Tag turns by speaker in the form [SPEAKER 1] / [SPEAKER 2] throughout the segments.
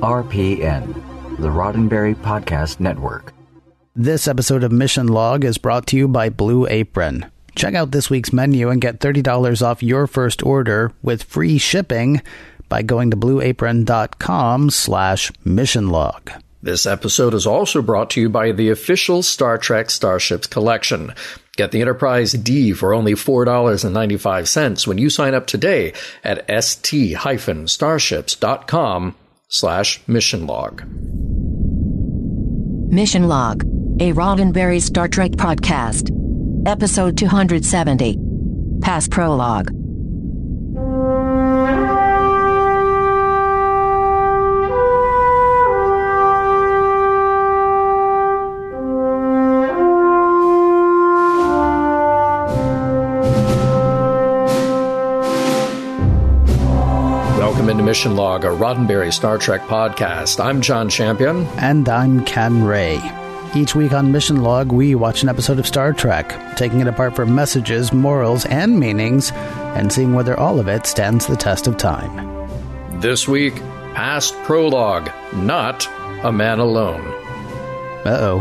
[SPEAKER 1] RPN, the Roddenberry Podcast Network.
[SPEAKER 2] This episode of Mission Log is brought to you by Blue Apron. Check out this week's menu and get $30 off your first order with free shipping by going to blueapron.com slash missionlog.
[SPEAKER 3] This episode is also brought to you by the official Star Trek Starships collection. Get the Enterprise D for only $4.95 when you sign up today at st-starships.com slash mission log.
[SPEAKER 4] Mission Log, a Roddenberry Star Trek podcast. Episode 270. Past Prologue.
[SPEAKER 3] Into Mission Log, a Roddenberry Star Trek podcast. I'm John Champion.
[SPEAKER 2] And I'm Ken Ray. Each week on Mission Log, we watch an episode of Star Trek, taking it apart for messages, morals, and meanings, and seeing whether all of it stands the test of time.
[SPEAKER 3] This week, Past Prologue, not A Man Alone.
[SPEAKER 2] Uh oh.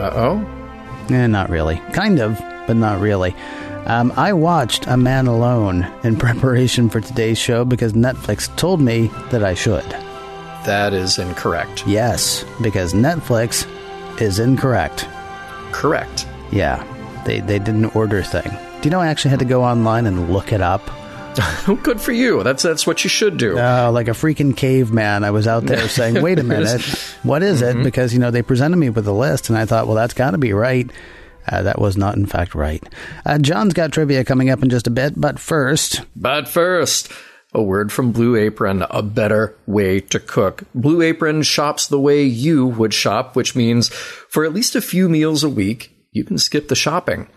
[SPEAKER 3] Uh oh?
[SPEAKER 2] Eh, not really. Kind of, but not really. Um, I watched A Man Alone in preparation for today's show because Netflix told me that I should.
[SPEAKER 3] That is incorrect.
[SPEAKER 2] Yes, because Netflix is incorrect.
[SPEAKER 3] Correct.
[SPEAKER 2] Yeah, they, they didn't order a thing. Do you know I actually had to go online and look it up?
[SPEAKER 3] Good for you. That's that's what you should do.
[SPEAKER 2] Uh, like a freaking caveman, I was out there saying, "Wait a minute, what is it?" Because you know they presented me with a list, and I thought, "Well, that's got to be right." Uh, that was not, in fact, right. Uh, John's got trivia coming up in just a bit, but first.
[SPEAKER 3] But first, a word from Blue Apron, a better way to cook. Blue Apron shops the way you would shop, which means for at least a few meals a week, you can skip the shopping.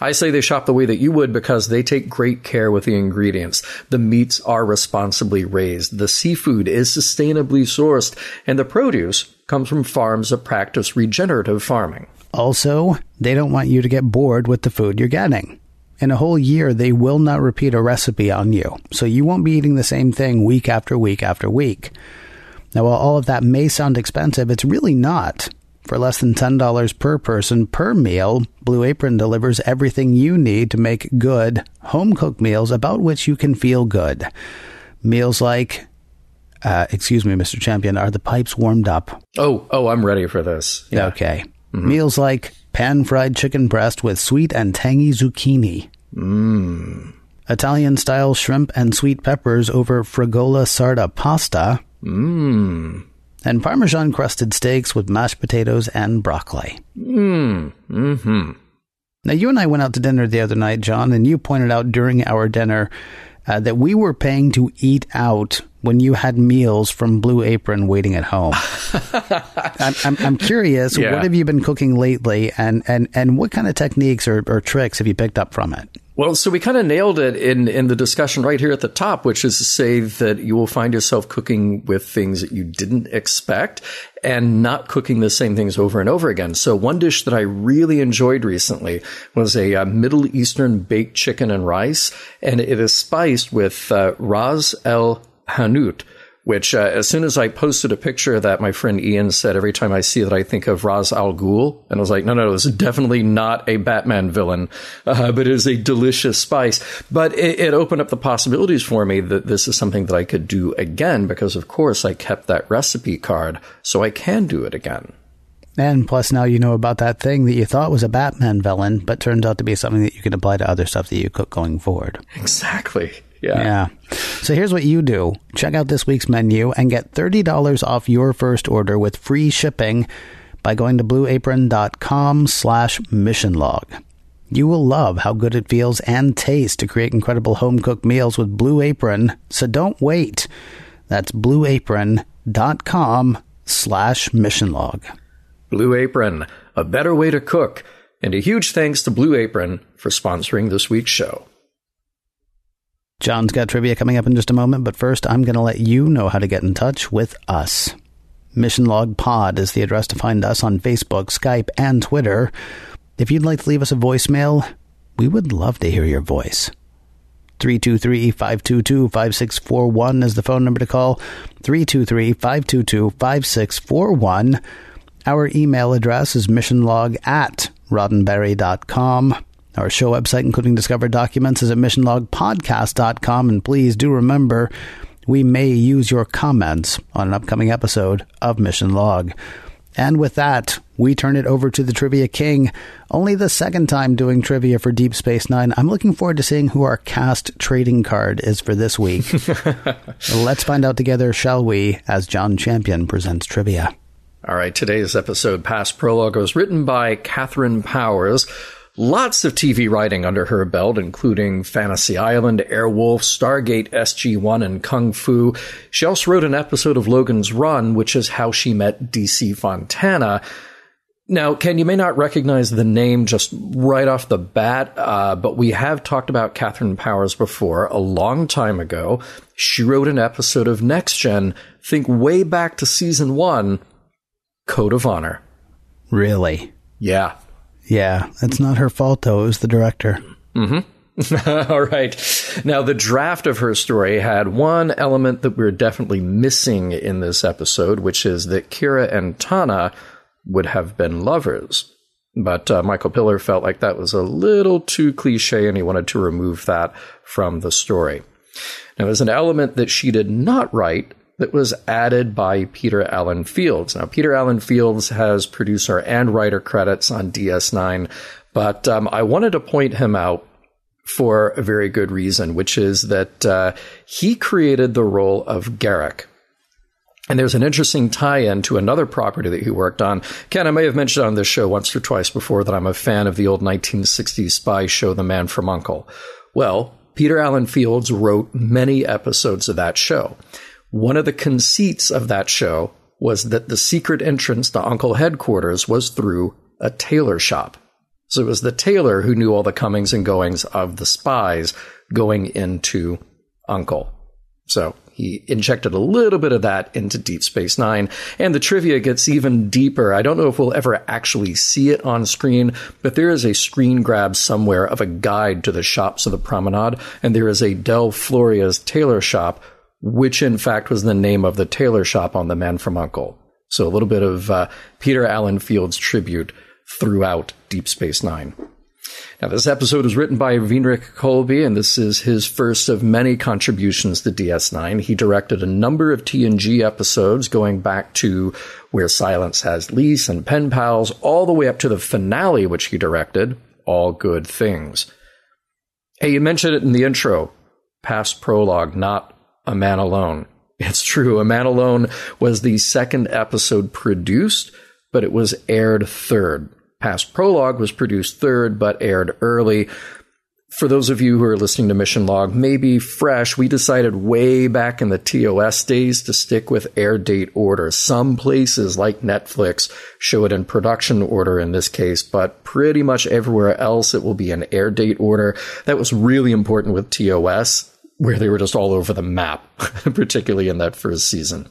[SPEAKER 3] I say they shop the way that you would because they take great care with the ingredients. The meats are responsibly raised, the seafood is sustainably sourced, and the produce comes from farms that practice regenerative farming.
[SPEAKER 2] Also, they don't want you to get bored with the food you're getting. In a whole year, they will not repeat a recipe on you, so you won't be eating the same thing week after week after week. Now, while all of that may sound expensive, it's really not. For less than $10 per person per meal, Blue Apron delivers everything you need to make good, home cooked meals about which you can feel good. Meals like, uh, excuse me, Mr. Champion, are the pipes warmed up?
[SPEAKER 3] Oh, oh, I'm ready for this.
[SPEAKER 2] Yeah. Okay. Mm-hmm. Meals like pan fried chicken breast with sweet and tangy zucchini.
[SPEAKER 3] Mmm.
[SPEAKER 2] Italian style shrimp and sweet peppers over fragola sarda pasta.
[SPEAKER 3] Mmm.
[SPEAKER 2] And parmesan crusted steaks with mashed potatoes and broccoli.
[SPEAKER 3] Mmm. Mm-hmm.
[SPEAKER 2] Now, you and I went out to dinner the other night, John, and you pointed out during our dinner uh, that we were paying to eat out when you had meals from Blue Apron waiting at home. I'm, I'm, I'm, curious, yeah. what have you been cooking lately, and, and, and what kind of techniques or, or tricks have you picked up from it?
[SPEAKER 3] Well, so we kind of nailed it in, in the discussion right here at the top, which is to say that you will find yourself cooking with things that you didn't expect and not cooking the same things over and over again. So one dish that I really enjoyed recently was a uh, Middle Eastern baked chicken and rice, and it is spiced with uh, Ras El Hanout, which uh, as soon as I posted a picture of that, my friend Ian said, every time I see that, I think of Ra's al Ghul. And I was like, no, no, this is definitely not a Batman villain, uh, but it is a delicious spice. But it, it, opened up the possibilities for me that this is something that I could do again because, of course, I kept that recipe card, so I can do it again.
[SPEAKER 2] And plus, now you know about that thing that you thought was a Batman villain, but turns out to be something that you can apply to other stuff that you cook going forward.
[SPEAKER 3] Exactly. Yeah.
[SPEAKER 2] Yeah. So here's what you do check out this week's menu and get $30 off your first order with free shipping by going to blueapron.com slash missionlog. You will love how good it feels and tastes to create incredible home cooked meals with Blue Apron, so don't wait. That's blueapron.com slash missionlog.
[SPEAKER 3] Blue Apron, a better way to cook. And a huge thanks to Blue Apron for sponsoring this week's show.
[SPEAKER 2] John's got trivia coming up in just a moment, but first I'm going to let you know how to get in touch with us. Mission Log Pod is the address to find us on Facebook, Skype, and Twitter. If you'd like to leave us a voicemail, we would love to hear your voice. 323 522 5641 is the phone number to call. 323 522 5641. Our email address is missionlog at roddenberry.com. Our show website, including discovered documents, is at missionlogpodcast.com. And please do remember, we may use your comments on an upcoming episode of Mission Log. And with that, we turn it over to the Trivia King. Only the second time doing trivia for Deep Space Nine. I'm looking forward to seeing who our cast trading card is for this week. Let's find out together, shall we, as John Champion presents trivia.
[SPEAKER 3] All right, today's episode, Past Prologue, was written by Kathryn Powers. Lots of TV writing under her belt, including Fantasy Island, Airwolf, Stargate SG-1, and Kung Fu. She also wrote an episode of Logan's Run, which is how she met DC Fontana. Now, Ken, you may not recognize the name just right off the bat, uh, but we have talked about Kathryn Powers before a long time ago. She wrote an episode of Next Gen, think way back to season one, Code of Honor.
[SPEAKER 2] Really?
[SPEAKER 3] Yeah.
[SPEAKER 2] Yeah, it's not her fault though. It was the director.
[SPEAKER 3] Mm-hmm. All right. Now, the draft of her story had one element that we're definitely missing in this episode, which is that Kira and Tahna would have been lovers. But uh, Michael Piller felt like that was a little too cliche and he wanted to remove that from the story. Now, there's an element that she did not write that was added by Peter Allen Fields. Now, Peter Allen Fields has producer and writer credits on DS9, but um, I wanted to point him out for a very good reason, which is that uh, he created the role of Garak. And there's an interesting tie in to another property that he worked on. Ken, I may have mentioned on this show once or twice before that I'm a fan of the old 1960s spy show, The Man from Uncle. Well, Peter Allen Fields wrote many episodes of that show. One of the conceits of that show was that the secret entrance to Uncle headquarters was through a tailor shop. So it was the tailor who knew all the comings and goings of the spies going into Uncle. So he injected a little bit of that into Deep Space Nine, and the trivia gets even deeper. I don't know if we'll ever actually see it on screen, but there is a screen grab somewhere of a guide to the shops of the promenade, and there is a Del Floria's tailor shop which in fact was the name of the tailor shop on The Man from Uncle. So a little bit of uh, Peter Allen Field's tribute throughout Deep Space Nine. Now, this episode was written by Winrich Kolbe, and this is his first of many contributions to DS9. He directed a number of TNG episodes going back to Where Silence Has Lease and Pen Pals, all the way up to the finale, which he directed, All Good Things. Hey, you mentioned it in the intro, past prologue, not a Man Alone. It's true. A Man Alone was the second episode produced, but it was aired third. Past Prologue was produced third, but aired early. For those of you who are listening to Mission Log, maybe fresh, we decided way back in the TOS days to stick with air date order. Some places like Netflix show it in production order in this case, but pretty much everywhere else it will be an air date order. That was really important with TOS where they were just all over the map, particularly in that first season.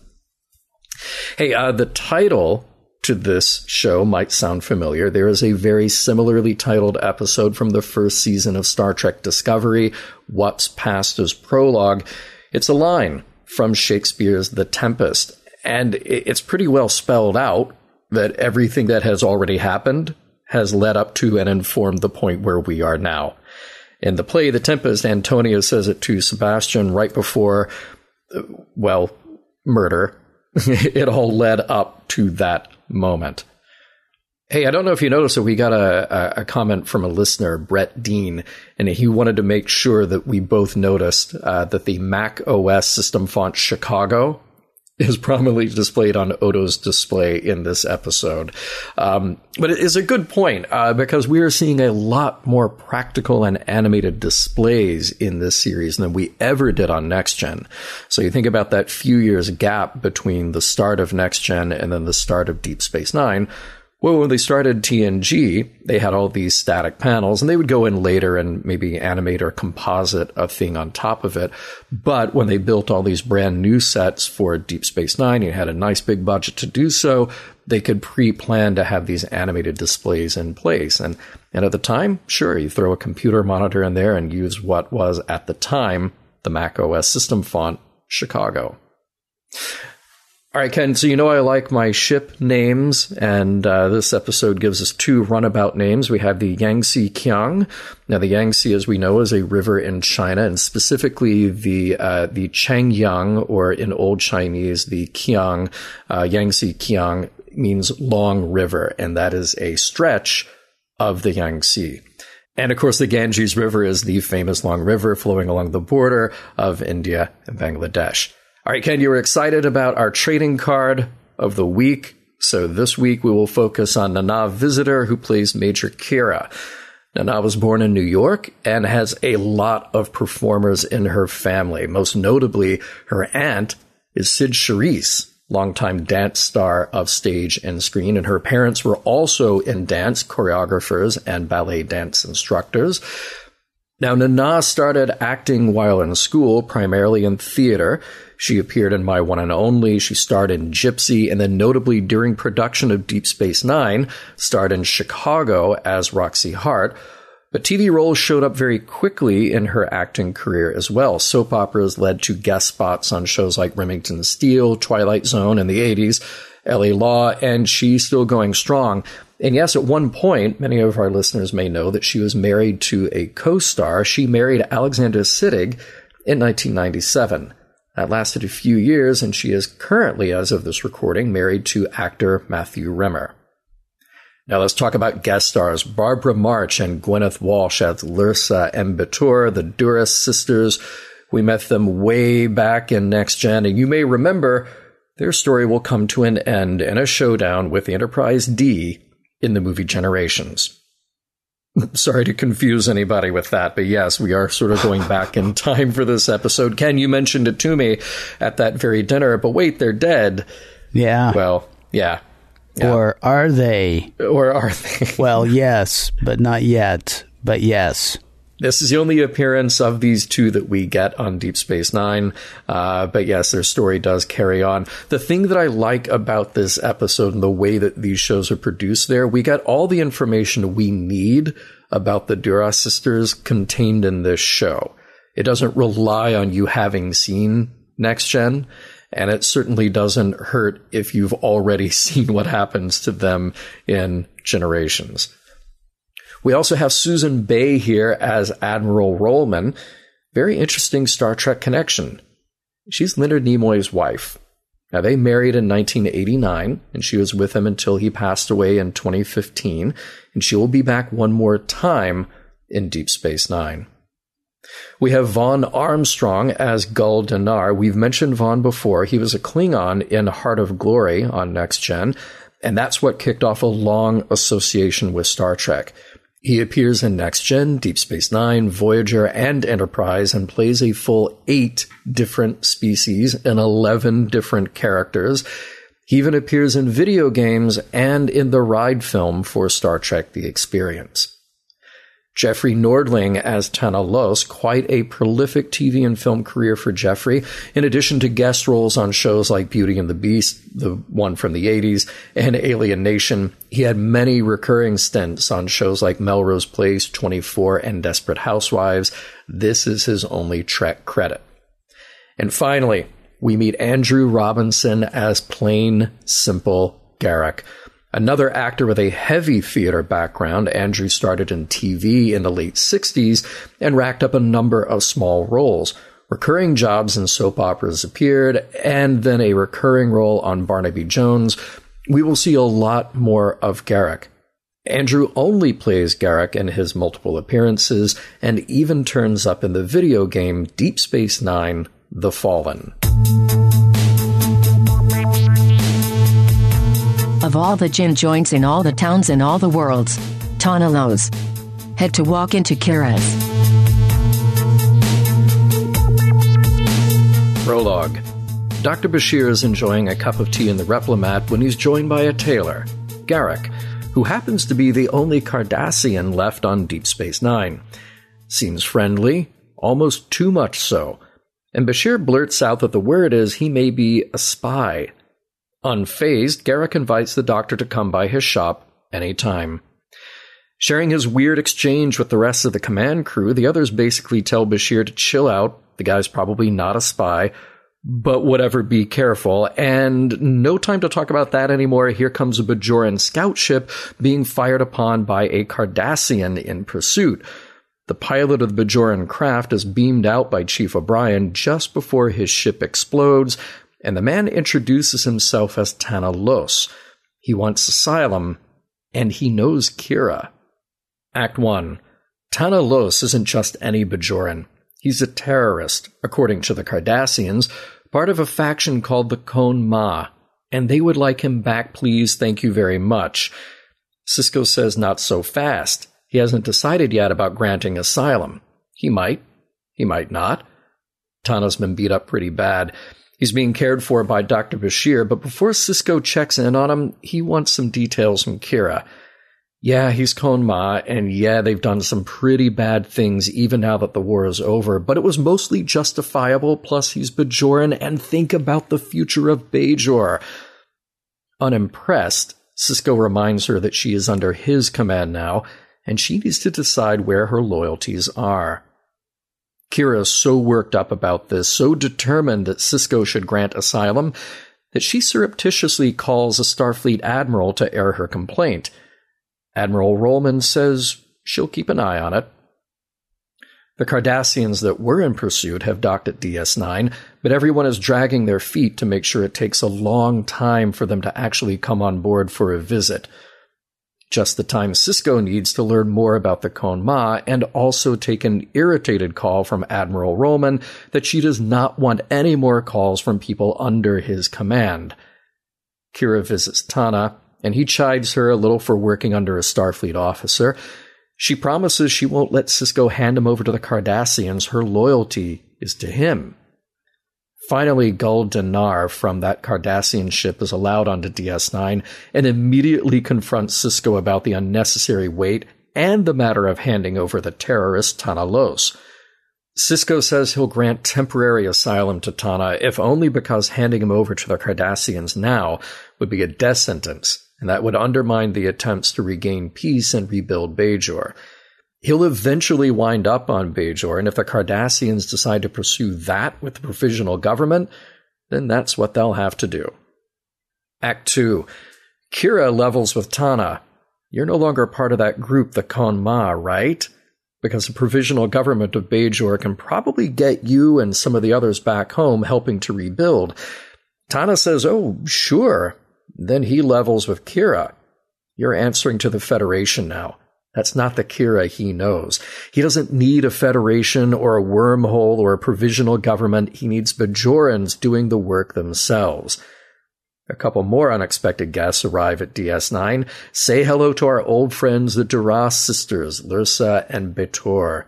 [SPEAKER 3] Hey, uh, the title to this show might sound familiar. There is a very similarly titled episode from the first season of Star Trek Discovery, What's Past Is Prologue. It's a line from Shakespeare's The Tempest, and it's pretty well spelled out that everything that has already happened has led up to and informed the point where we are now. In the play The Tempest, Antonio says it to Sebastian right before, well, murder. it all led up to that moment. Hey, I don't know if you noticed that we got a, a, comment from a listener, Brett Dean, and he wanted to make sure that we both noticed uh, that the Mac OS system font Chicago is prominently displayed on Odo's display in this episode. Um, but it is a good point uh, because we are seeing a lot more practical and animated displays in this series than we ever did on Next Gen. So you think about that few years gap between the start of Next Gen and then the start of Deep Space Nine well, when they started TNG, they had all these static panels and they would go in later and maybe animate or composite a thing on top of it. But when they built all these brand new sets for Deep Space Nine, you had a nice big budget to do so. they could pre-plan to have these animated displays in place. And, and at the time, sure, you throw a computer monitor in there and use what was at the time the Mac OS system font, Chicago. All right, Ken. So you know I like my ship names, and uh, this episode gives us two runabout names. We have the Yangtze Kiang. Now, the Yangtze, as we know, is a river in China, and specifically the uh, the Chang Jiang, or in Old Chinese, the Kiang, uh, Yangtze Kiang means long river, and that is a stretch of the Yangtze. And of course, the Ganges River is the famous long river flowing along the border of India and Bangladesh. All right, Ken, you were excited about our trading card of the week. So this week we will focus on Nana Visitor, who plays Major Kira. Nana was born in New York and has a lot of performers in her family. Most notably, her aunt is Cyd Charisse, longtime dance star of stage and screen, and her parents were also in dance, choreographers and ballet dance instructors. Now, Nana started acting while in school, primarily in theater. She appeared in My One and Only, she starred in Gypsy, and then notably during production of Deep Space Nine, starred in Chicago as Roxie Hart. But TV roles showed up very quickly in her acting career as well. Soap operas led to guest spots on shows like Remington Steele, Twilight Zone in the 80s, LA Law, and she's still going strong. And yes, at one point, many of our listeners may know that she was married to a co-star. She married Alexander Siddig in 1997. That lasted a few years, and she is currently, as of this recording, married to actor Matthew Rimmer. Now let's talk about guest stars. Barbara March and Gwyneth Walsh as Lursa and B'Etor, the Duras sisters. We met them way back in Next Gen, and you may remember their story will come to an end in a showdown with the Enterprise D in the movie Generations. Sorry to confuse anybody with that, but yes, we are sort of going back in time for this episode. Ken, you mentioned it to me at that very dinner, but wait, they're dead.
[SPEAKER 2] Yeah.
[SPEAKER 3] Well, yeah. yeah.
[SPEAKER 2] Or are they?
[SPEAKER 3] Or are they?
[SPEAKER 2] well, yes, but not yet. But yes.
[SPEAKER 3] This is the only appearance of these two that we get on Deep Space Nine. Uh, but yes, their story does carry on. The thing that I like about this episode and the way that these shows are produced there, we got all the information we need about the Duras sisters contained in this show. It doesn't rely on you having seen Next Gen. And it certainly doesn't hurt if you've already seen what happens to them in generations. We also have Susan Bay here as Admiral Rollman. Very interesting Star Trek connection. She's Leonard Nimoy's wife. Now, they married in 1989, and she was with him until he passed away in 2015, and she will be back one more time in Deep Space Nine. We have Vaughn Armstrong as Gul Danar. We've mentioned Vaughn before. He was a Klingon in Heart of Glory on Next Gen, and that's what kicked off a long association with Star Trek. He appears in Next Gen, Deep Space Nine, Voyager, and Enterprise and plays a full eight different species and 11 different characters. He even appears in video games and in the ride film for Star Trek The Experience. Jeffrey Nordling as Tahna Los, quite a prolific TV and film career for Jeffrey, in addition to guest roles on shows like Beauty and the Beast, the one from the 80s, and Alien Nation. He had many recurring stints on shows like Melrose Place, 24, and Desperate Housewives. This is his only Trek credit. And finally, we meet Andrew Robinson as plain, simple Garak. Another actor with a heavy theater background, Andrew started in TV in the late 60s and racked up a number of small roles. Recurring jobs in soap operas appeared, and then a recurring role on Barnaby Jones. We will see a lot more of Garak. Andrew only plays Garak in his multiple appearances and even turns up in the video game Deep Space Nine The Fallen.
[SPEAKER 4] Of all the gin joints in all the towns in all the worlds, Tahna Los. Head to walk into Kira's.
[SPEAKER 3] Prologue. Dr. Bashir is enjoying a cup of tea in the Replimat when he's joined by a tailor, Garak, who happens to be the only Cardassian left on Deep Space Nine. Seems friendly, almost too much so, and Bashir blurts out that the word is he may be a spy Unfazed, Garak invites the doctor to come by his shop anytime. Sharing his weird exchange with the rest of the command crew, the others basically tell Bashir to chill out. The guy's probably not a spy, but whatever, be careful. And no time to talk about that anymore. Here comes a Bajoran scout ship being fired upon by a Cardassian in pursuit. The pilot of the Bajoran craft is beamed out by Chief O'Brien just before his ship explodes, and the man introduces himself as Tahna Los. He wants asylum, and he knows Kira. Act 1. Tahna Los isn't just any Bajoran. He's a terrorist, according to the Cardassians, part of a faction called the Kohn-Ma, and they would like him back, please, thank you very much. Sisko says not so fast. He hasn't decided yet about granting asylum. He might. He might not. Tahna's been beat up pretty bad. He's being cared for by Dr. Bashir, but before Sisko checks in on him, he wants some details from Kira. Yeah, he's Kohn-Ma, and yeah, they've done some pretty bad things even now that the war is over, but it was mostly justifiable, plus he's Bajoran, and think about the future of Bajor. Unimpressed, Sisko reminds her that she is under his command now, and she needs to decide where her loyalties are. Kira is so worked up about this, so determined that Sisko should grant asylum, that she surreptitiously calls a Starfleet admiral to air her complaint. Admiral Rollman says she'll keep an eye on it. The Cardassians that were in pursuit have docked at DS9, but everyone is dragging their feet to make sure it takes a long time for them to actually come on board for a visit just the time Sisko needs to learn more about the Kohn-Ma and also take an irritated call from Admiral Rollman that she does not want any more calls from people under his command. Kira visits Tahna, and he chides her a little for working under a Starfleet officer. She promises she won't let Sisko hand him over to the Cardassians. Her loyalty is to him. Finally, Gul Danar from that Cardassian ship is allowed onto DS9 and immediately confronts Sisko about the unnecessary wait and the matter of handing over the terrorist Tahna Los. Sisko says he'll grant temporary asylum to Tahna, if only because handing him over to the Cardassians now would be a death sentence, and that would undermine the attempts to regain peace and rebuild Bajor. He'll eventually wind up on Bajor, and if the Cardassians decide to pursue that with the provisional government, then that's what they'll have to do. Act 2. Kira levels with Tahna. You're no longer part of that group, the Kohn-Ma, right? Because the provisional government of Bajor can probably get you and some of the others back home helping to rebuild. Tahna says, Oh, sure. Then he levels with Kira. You're answering to the Federation now. That's not the Kira he knows. He doesn't need a federation or a wormhole or a provisional government. He needs Bajorans doing the work themselves. A couple more unexpected guests arrive at DS9. Say hello to our old friends, the Duras sisters, Lursa and B'Etor.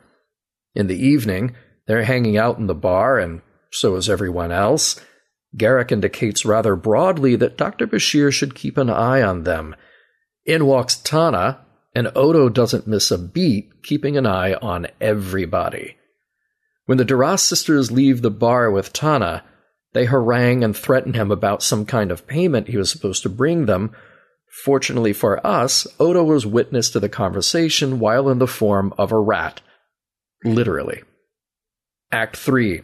[SPEAKER 3] In the evening, they're hanging out in the bar, and so is everyone else. Garak indicates rather broadly that Dr. Bashir should keep an eye on them. In walks Tahna, and Odo doesn't miss a beat, keeping an eye on everybody. When the Duras sisters leave the bar with Tahna, they harangue and threaten him about some kind of payment he was supposed to bring them. Fortunately for us, Odo was witness to the conversation while in the form of a rat. Literally. Act 3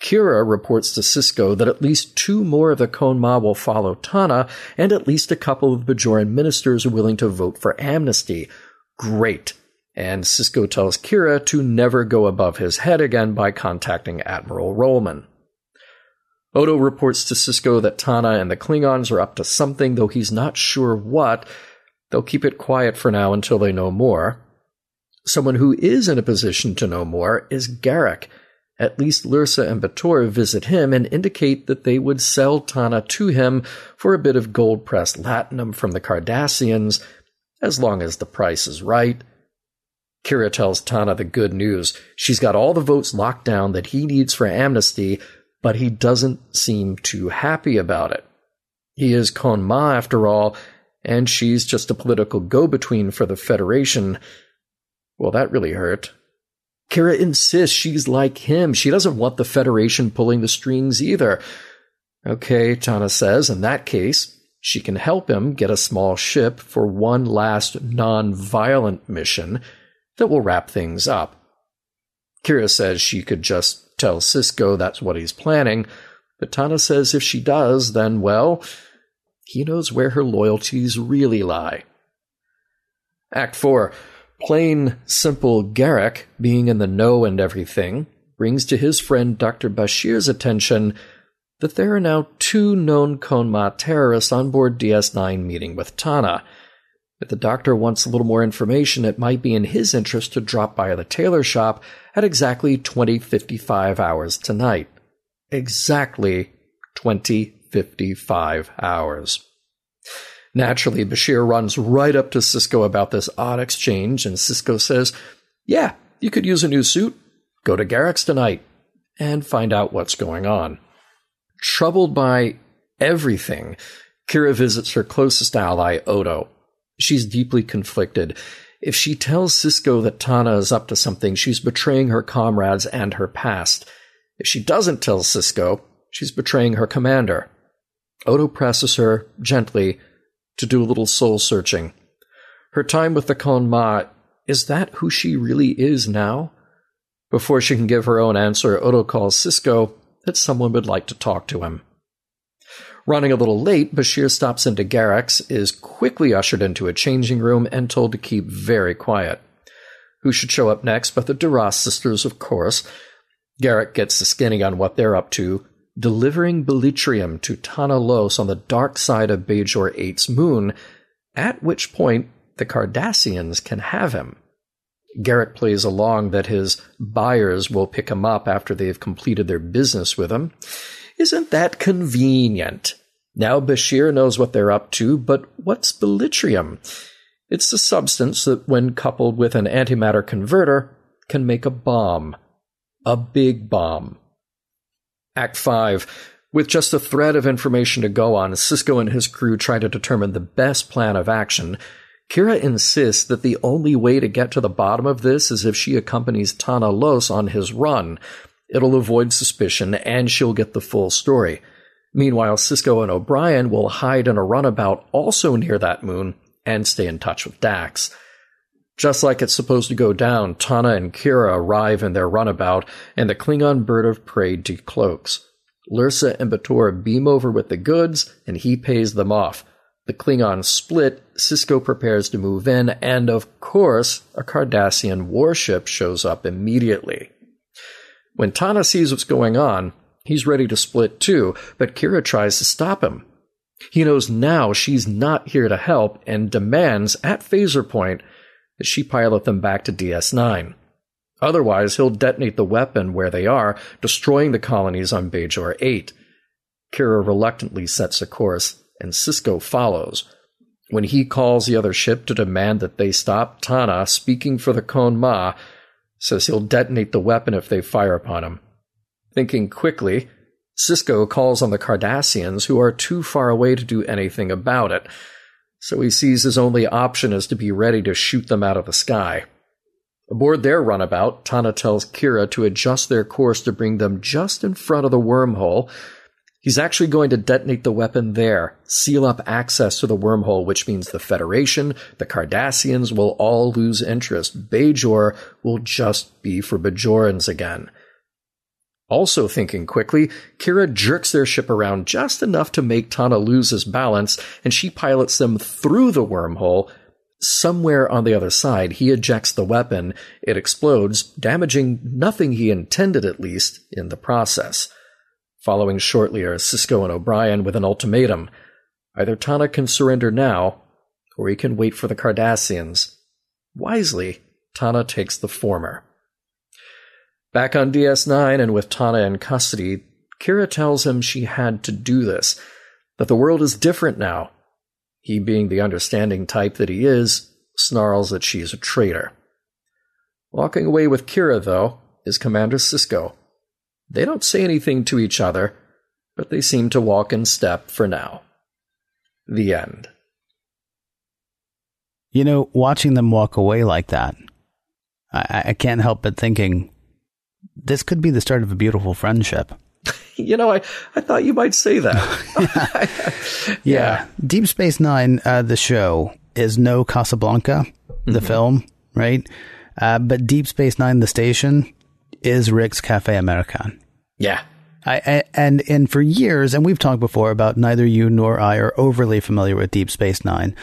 [SPEAKER 3] Kira reports to Sisko that at least two more of the Kohn-Ma will follow Tahna, and at least a couple of Bajoran ministers are willing to vote for amnesty. Great. And Sisko tells Kira to never go above his head again by contacting Admiral Rollman. Odo reports to Sisko that Tahna and the Klingons are up to something, though he's not sure what. They'll keep it quiet for now until they know more. Someone who is in a position to know more is Garak. At least Lursa and B'Etor visit him and indicate that they would sell Tahna to him for a bit of gold pressed latinum from the Cardassians, as long as the price is right. Kira tells Tahna the good news. She's got all the votes locked down that he needs for amnesty, but he doesn't seem too happy about it. He is Kohn-Ma, after all, and she's just a political go between for the Federation. Well, that really hurt. Kira insists she's like him. She doesn't want the Federation pulling the strings either. Okay, Tahna says, in that case, she can help him get a small ship for one last non violent mission that will wrap things up. Kira says she could just tell Sisko that's what he's planning, but Tahna says if she does, then, well, he knows where her loyalties really lie. Act 4. Plain, simple Garak, being in the know and everything, brings to his friend Dr. Bashir's attention that there are now two known Kohn-Ma terrorists on board DS9 meeting with Tahna. If the doctor wants a little more information, it might be in his interest to drop by the tailor shop at exactly 2055 hours tonight. Exactly 2055 hours. Naturally, Bashir runs right up to Sisko about this odd exchange, and Sisko says, Yeah, you could use a new suit. Go to Garak's tonight and find out what's going on. Troubled by everything, Kira visits her closest ally, Odo. She's deeply conflicted. If she tells Sisko that Tahna is up to something, she's betraying her comrades and her past. If she doesn't tell Sisko, she's betraying her commander. Odo presses her, gently, to do a little soul searching. Her time with the Kohn-Ma, is that who she really is now? Before she can give her own answer, Odo calls Sisko that someone would like to talk to him. Running a little late, Bashir stops into Garak's, is quickly ushered into a changing room, and told to keep very quiet. Who should show up next but the Duras sisters, of course. Garak gets the skinny on what they're up to, delivering bilitrium to Tahna Los on the dark side of Bajor 8's moon, at which point the Cardassians can have him. Garak plays along that his buyers will pick him up after they've completed their business with him. Isn't that convenient? Now Bashir knows what they're up to, but what's bilitrium? It's the substance that, when coupled with an antimatter converter, can make a bomb. A big bomb. Act 5. With just a thread of information to go on, Sisko and his crew try to determine the best plan of action. Kira insists that the only way to get to the bottom of this is if she accompanies Tahna Los on his run. It'll avoid suspicion and she'll get the full story. Meanwhile, Sisko and O'Brien will hide in a runabout also near that moon and stay in touch with Dax. Just like it's supposed to go down, Tahna and Kira arrive in their runabout, and the Klingon bird of prey decloaks. Lursa and B'Etor beam over with the goods, and he pays them off. The Klingons split, Sisko prepares to move in, and of course, a Cardassian warship shows up immediately. When Tahna sees what's going on, he's ready to split too, but Kira tries to stop him. He knows now she's not here to help and demands, at phaser point, that she pilot them back to DS9. Otherwise, he'll detonate the weapon where they are, destroying the colonies on Bajor 8. Kira reluctantly sets a course, and Sisko follows. When he calls the other ship to demand that they stop, Tahna, speaking for the Kohn-Ma, says he'll detonate the weapon if they fire upon him. Thinking quickly, Sisko calls on the Cardassians, who are too far away to do anything about it so he sees his only option is to be ready to shoot them out of the sky. Aboard their runabout, Tahna tells Kira to adjust their course to bring them just in front of the wormhole. He's actually going to detonate the weapon there, seal up access to the wormhole, which means the Federation, the Cardassians will all lose interest. Bajor will just be for Bajorans again. Also thinking quickly, Kira jerks their ship around just enough to make Tahna lose his balance, and she pilots them through the wormhole. Somewhere on the other side, he ejects the weapon. It explodes, damaging nothing he intended, at least, in the process. Following shortly are Sisko and O'Brien with an ultimatum. Either Tahna can surrender now, or he can wait for the Cardassians. Wisely, Tahna takes the former. Back on DS9 and with Tahna in custody, Kira tells him she had to do this, that the world is different now. He, being the understanding type that he is, snarls that she's a traitor. Walking away with Kira, though, is Commander Sisko. They don't say anything to each other, but they seem to walk in step for now. The end.
[SPEAKER 2] You know, watching them walk away like that, I, I can't help but thinking this could be the start of a beautiful friendship.
[SPEAKER 3] you know, I, I thought you might say that.
[SPEAKER 2] yeah. Deep Space Nine, uh, the show, is no Casablanca, the film, right? Uh, but Deep Space Nine, the station, is Rick's Cafe American.
[SPEAKER 3] yeah.
[SPEAKER 2] I, I- and and for years, and we've talked before about neither you nor I are overly familiar with Deep Space 9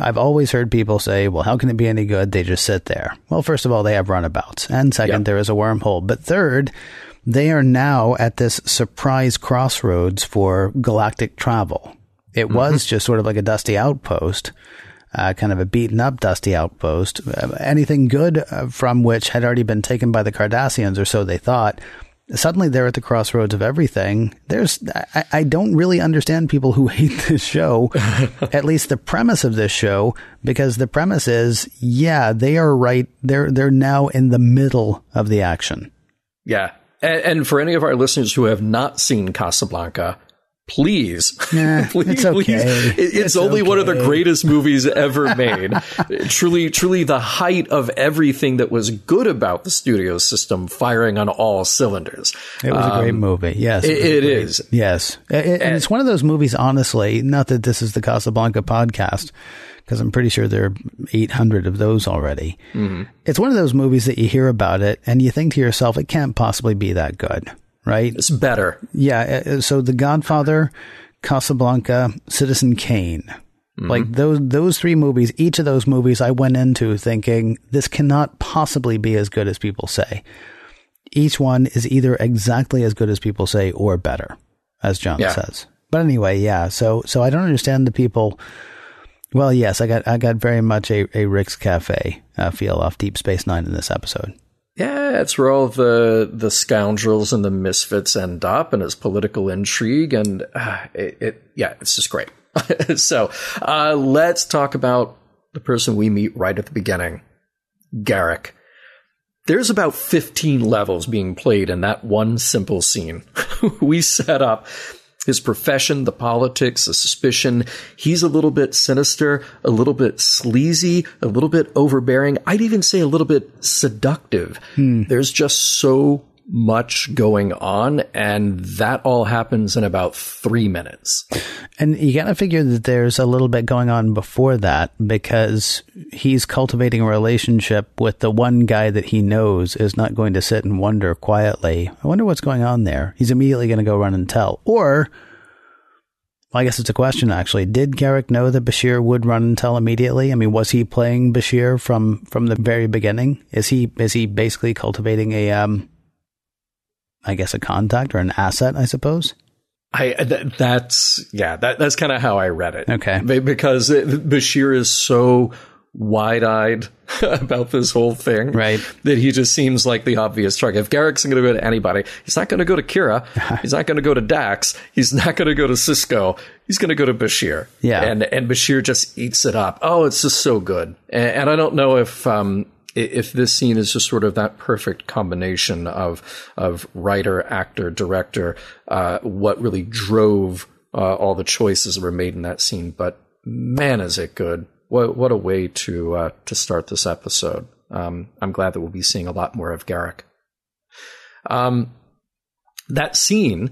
[SPEAKER 2] I've always heard people say, "Well, how can it be any good? They just sit there." Well, first of all, they have runabouts, and second,
[SPEAKER 3] Yep.
[SPEAKER 2] there is a wormhole. But third, they are now at this surprise crossroads for galactic travel. It was just sort of like a dusty outpost. Uh, kind of a beaten up, dusty outpost. Uh, anything good uh, from which had already been taken by the Cardassians, or so they thought suddenly they're at the crossroads of everything. There's, I, I don't really understand people who hate this show, at least the premise of this show, because the premise is, yeah, they are right. They're, they're now in the middle of the action.
[SPEAKER 3] Yeah. And, and for any of our listeners who have not seen Casablanca, please, please,
[SPEAKER 2] it's okay.
[SPEAKER 3] please. It- It's,
[SPEAKER 2] It's
[SPEAKER 3] only one of the greatest movies ever made. truly, truly the height of everything that was good about the studio system firing on all cylinders.
[SPEAKER 2] It was a great movie. Yes.
[SPEAKER 3] Um, It, it is.
[SPEAKER 2] Yes. It- it- and it's one of those movies, honestly, not that this is the Casablanca podcast, because I'm pretty sure there are 800 of those already. It's one of those movies that you hear about it and you think to yourself, it can't possibly be that good, right?
[SPEAKER 3] It's better.
[SPEAKER 2] Yeah. uh, So The Godfather, Casablanca, Citizen Kane. Like those those three movies, each of those movies I went into thinking this cannot possibly be as good as people say. Each one is either exactly as good as people say or better, as John
[SPEAKER 3] Yeah.
[SPEAKER 2] says. But anyway, yeah. So so I don't understand the people well, yes, I got I got very much a, a Rick's Cafe uh, feel off Deep Space Nine in this episode.
[SPEAKER 3] Yeah, it's where all the the scoundrels and the misfits end up, and it's political intrigue, and uh, it, it yeah, it's just great. so uh, let's talk about the person we meet right at the beginning, Garak. There's about 15 levels being played in that one simple scene. we set up his profession, the politics, the suspicion. He's a little bit sinister, a little bit sleazy, a little bit overbearing. I'd even say a little bit seductive. Hmm. There's just so much going on, and that all happens in about three minutes.
[SPEAKER 2] And you got to figure that there's a little bit going on before that because he's cultivating a relationship with the one guy that he knows is not going to sit and wonder quietly. I wonder what's going on there. He's immediately going to go run and tell. Or, well, I guess it's a question actually. Did Garak know that Bashir would run and tell immediately? I mean, was he playing Bashir from from the very beginning? Is he is he basically cultivating a um, I guess a contact or an asset? I suppose.
[SPEAKER 3] I th- that's yeah that that's kind of how I read it.
[SPEAKER 2] Okay.
[SPEAKER 3] Because it, Bashir is so wide-eyed about this whole thing,
[SPEAKER 2] Right.
[SPEAKER 3] That he just seems like the obvious target. If Garak's going to go to anybody, he's not going to go to Kira. he's not going to go to Dax. He's not going to go to Sisko. He's going to go to Bashir.
[SPEAKER 2] Yeah.
[SPEAKER 3] and and Bashir just eats it up. Oh, it's just so good. And, and I don't know if um if this scene is just sort of that perfect combination of of writer, actor, director, uh, what really drove uh, all the choices that were made in that scene. But man, is it good! What what a way to uh, to start this episode. Um, I'm glad that we'll be seeing a lot more of Garak. Um, that scene.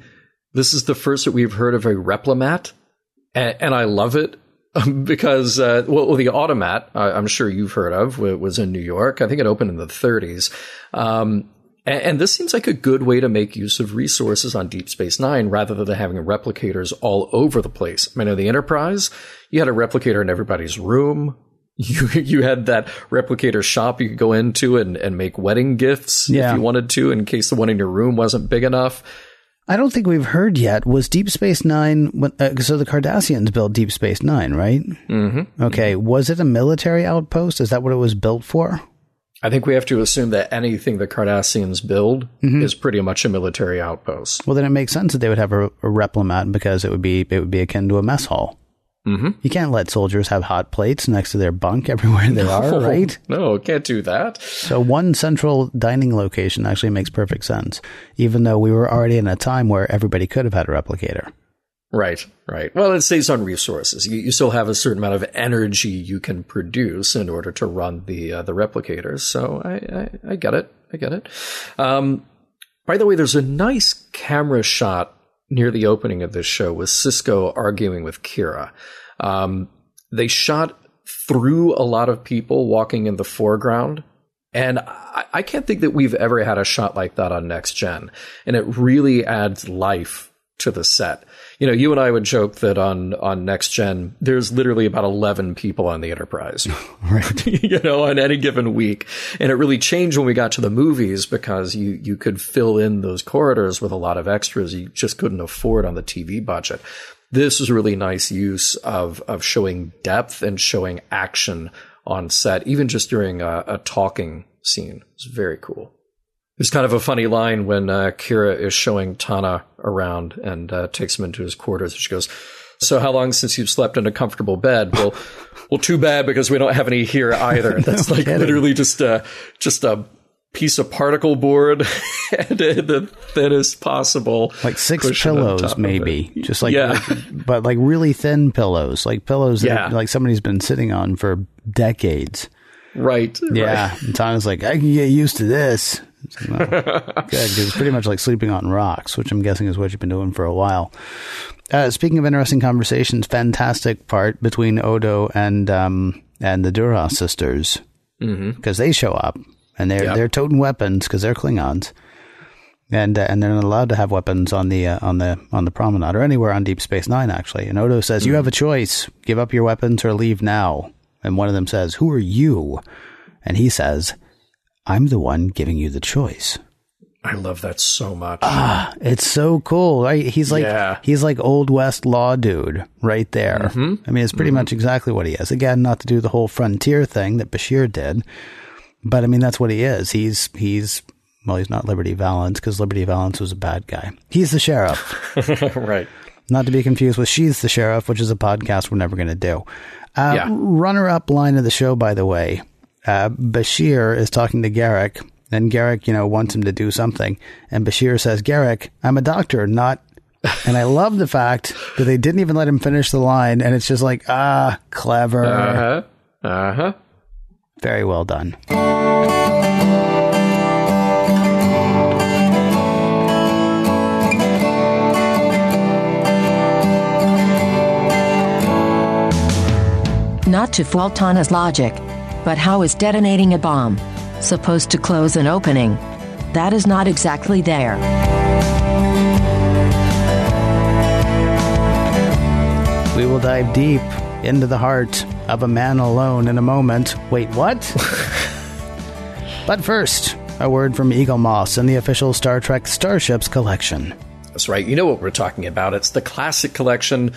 [SPEAKER 3] This is the first that we've heard of a replimat, and, and I love it because uh, well, the automat I'm sure you've heard of wa- was in New York. I think it opened in the 30s. Um, and, this seems like a good way to make use of resources on Deep Space Nine rather than having replicators all over the place. I mean, on the Enterprise, you had a replicator in everybody's room. You you had that replicator shop you could go into and, and make wedding gifts
[SPEAKER 2] Yeah.
[SPEAKER 3] if you wanted to, in case the one in your room wasn't big enough.
[SPEAKER 2] I don't think we've heard yet. Was Deep Space Nine? when- Uh, so the Cardassians built Deep Space Nine, right? Mm-hmm. Okay. Was it a military outpost? Is that what it was built for?
[SPEAKER 3] I think we have to assume that anything the Cardassians build
[SPEAKER 2] Mm-hmm.
[SPEAKER 3] is pretty much a military outpost.
[SPEAKER 2] Well, then it makes sense that they would have a, a replimat because it would be it would be akin to a mess hall. Mm-hmm. You can't let soldiers have hot plates next to their bunk everywhere they are, right?
[SPEAKER 3] No, can't do that.
[SPEAKER 2] So one central dining location actually makes perfect sense, even though we were already in a time where everybody could have had a replicator.
[SPEAKER 3] Right, right. Well, it saves on resources. You, you still have a certain amount of energy you can produce in order to run the uh, the replicators. So I, I, I get it. I get it. Um, by the way, there's a nice camera shot near the opening of this show with Sisko arguing with Kira. Um, they shot through a lot of people walking in the foreground. And I, I can't think that we've ever had a shot like that on Next Gen. And it really adds life to the set. You know, you and I would joke that on on next gen, there's literally about eleven people on the Enterprise, right? you know, on any given week, and it really changed when we got to the movies because you you could fill in those corridors with a lot of extras you just couldn't afford on the TV budget. This is a really nice use of of showing depth and showing action on set, even just during a, a talking scene. It's very cool. There's kind of a funny line when uh, Kira is showing Tahna around and uh, takes him into his quarters. She goes, "So how long since you've slept in a comfortable bed?" Well, well, too bad because we don't have any here either. That's no like kidding. literally just a just a piece of particle board and the thinnest possible,
[SPEAKER 2] like six pillows, maybe, just like, yeah. But like really thin pillows, like pillows that yeah. like somebody's been sitting on for decades.
[SPEAKER 3] Right.
[SPEAKER 2] Yeah.
[SPEAKER 3] Right.
[SPEAKER 2] And Tahna's like, I can get used to this. Good, because it's pretty much like sleeping on rocks, which I'm guessing is what you've been doing for a while. Uh, speaking of interesting conversations, fantastic part between Odo and um, and the Duras sisters because mm-hmm. they show up and they're yep. they're toting weapons because they're Klingons, and uh, and they're not allowed to have weapons on the uh, on the on the promenade or anywhere on Deep Space Nine actually. And Odo says, mm-hmm. "You have a choice: give up your weapons or leave now." And one of them says, "Who are you?" And he says. I'm the one giving you the choice.
[SPEAKER 3] I love that so much.
[SPEAKER 2] Ah, it's so cool. Right? He's like yeah. he's like old west law dude right there. Mm-hmm. I mean, it's pretty mm-hmm. much exactly what he is. Again, not to do the whole frontier thing that Bashir did, but I mean that's what he is. He's he's well, he's not Liberty Valance because Liberty Valance was a bad guy. He's the sheriff,
[SPEAKER 3] right?
[SPEAKER 2] Not to be confused with She's the Sheriff, which is a podcast we're never going to do. Uh, yeah. Runner up line of the show, by the way, uh, Bashir is talking to Garak, and Garak, you know, wants him to do something, and Bashir says, "Garak, I'm a doctor, not." and I love the fact that they didn't even let him finish the line, and it's just like, ah, clever.
[SPEAKER 3] Uh huh. Uh huh.
[SPEAKER 2] Very well done.
[SPEAKER 4] Not to fault Tahna's logic, but how is detonating a bomb supposed to close an opening? That is not exactly there.
[SPEAKER 2] We will dive deep into the heart of a man alone in a moment. Wait, what? but first, a word from Eaglemoss and the official Star Trek Starships collection.
[SPEAKER 3] That's right. You know what we're talking about. It's the classic collection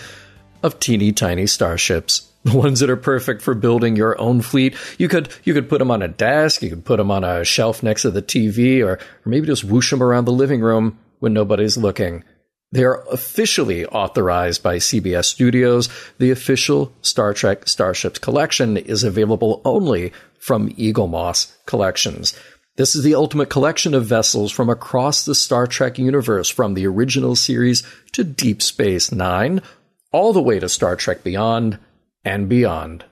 [SPEAKER 3] of teeny tiny starships the ones that are perfect for building your own fleet. You could you could put them on a desk, you could put them on a shelf next to the TV, or or maybe just whoosh them around the living room when nobody's looking. They are officially authorized by CBS Studios. The official Star Trek Starships collection is available only from Eaglemoss Collections. This is the ultimate collection of vessels from across the Star Trek universe, from the original series to Deep Space Nine, all the way to Star Trek Beyond and beyond.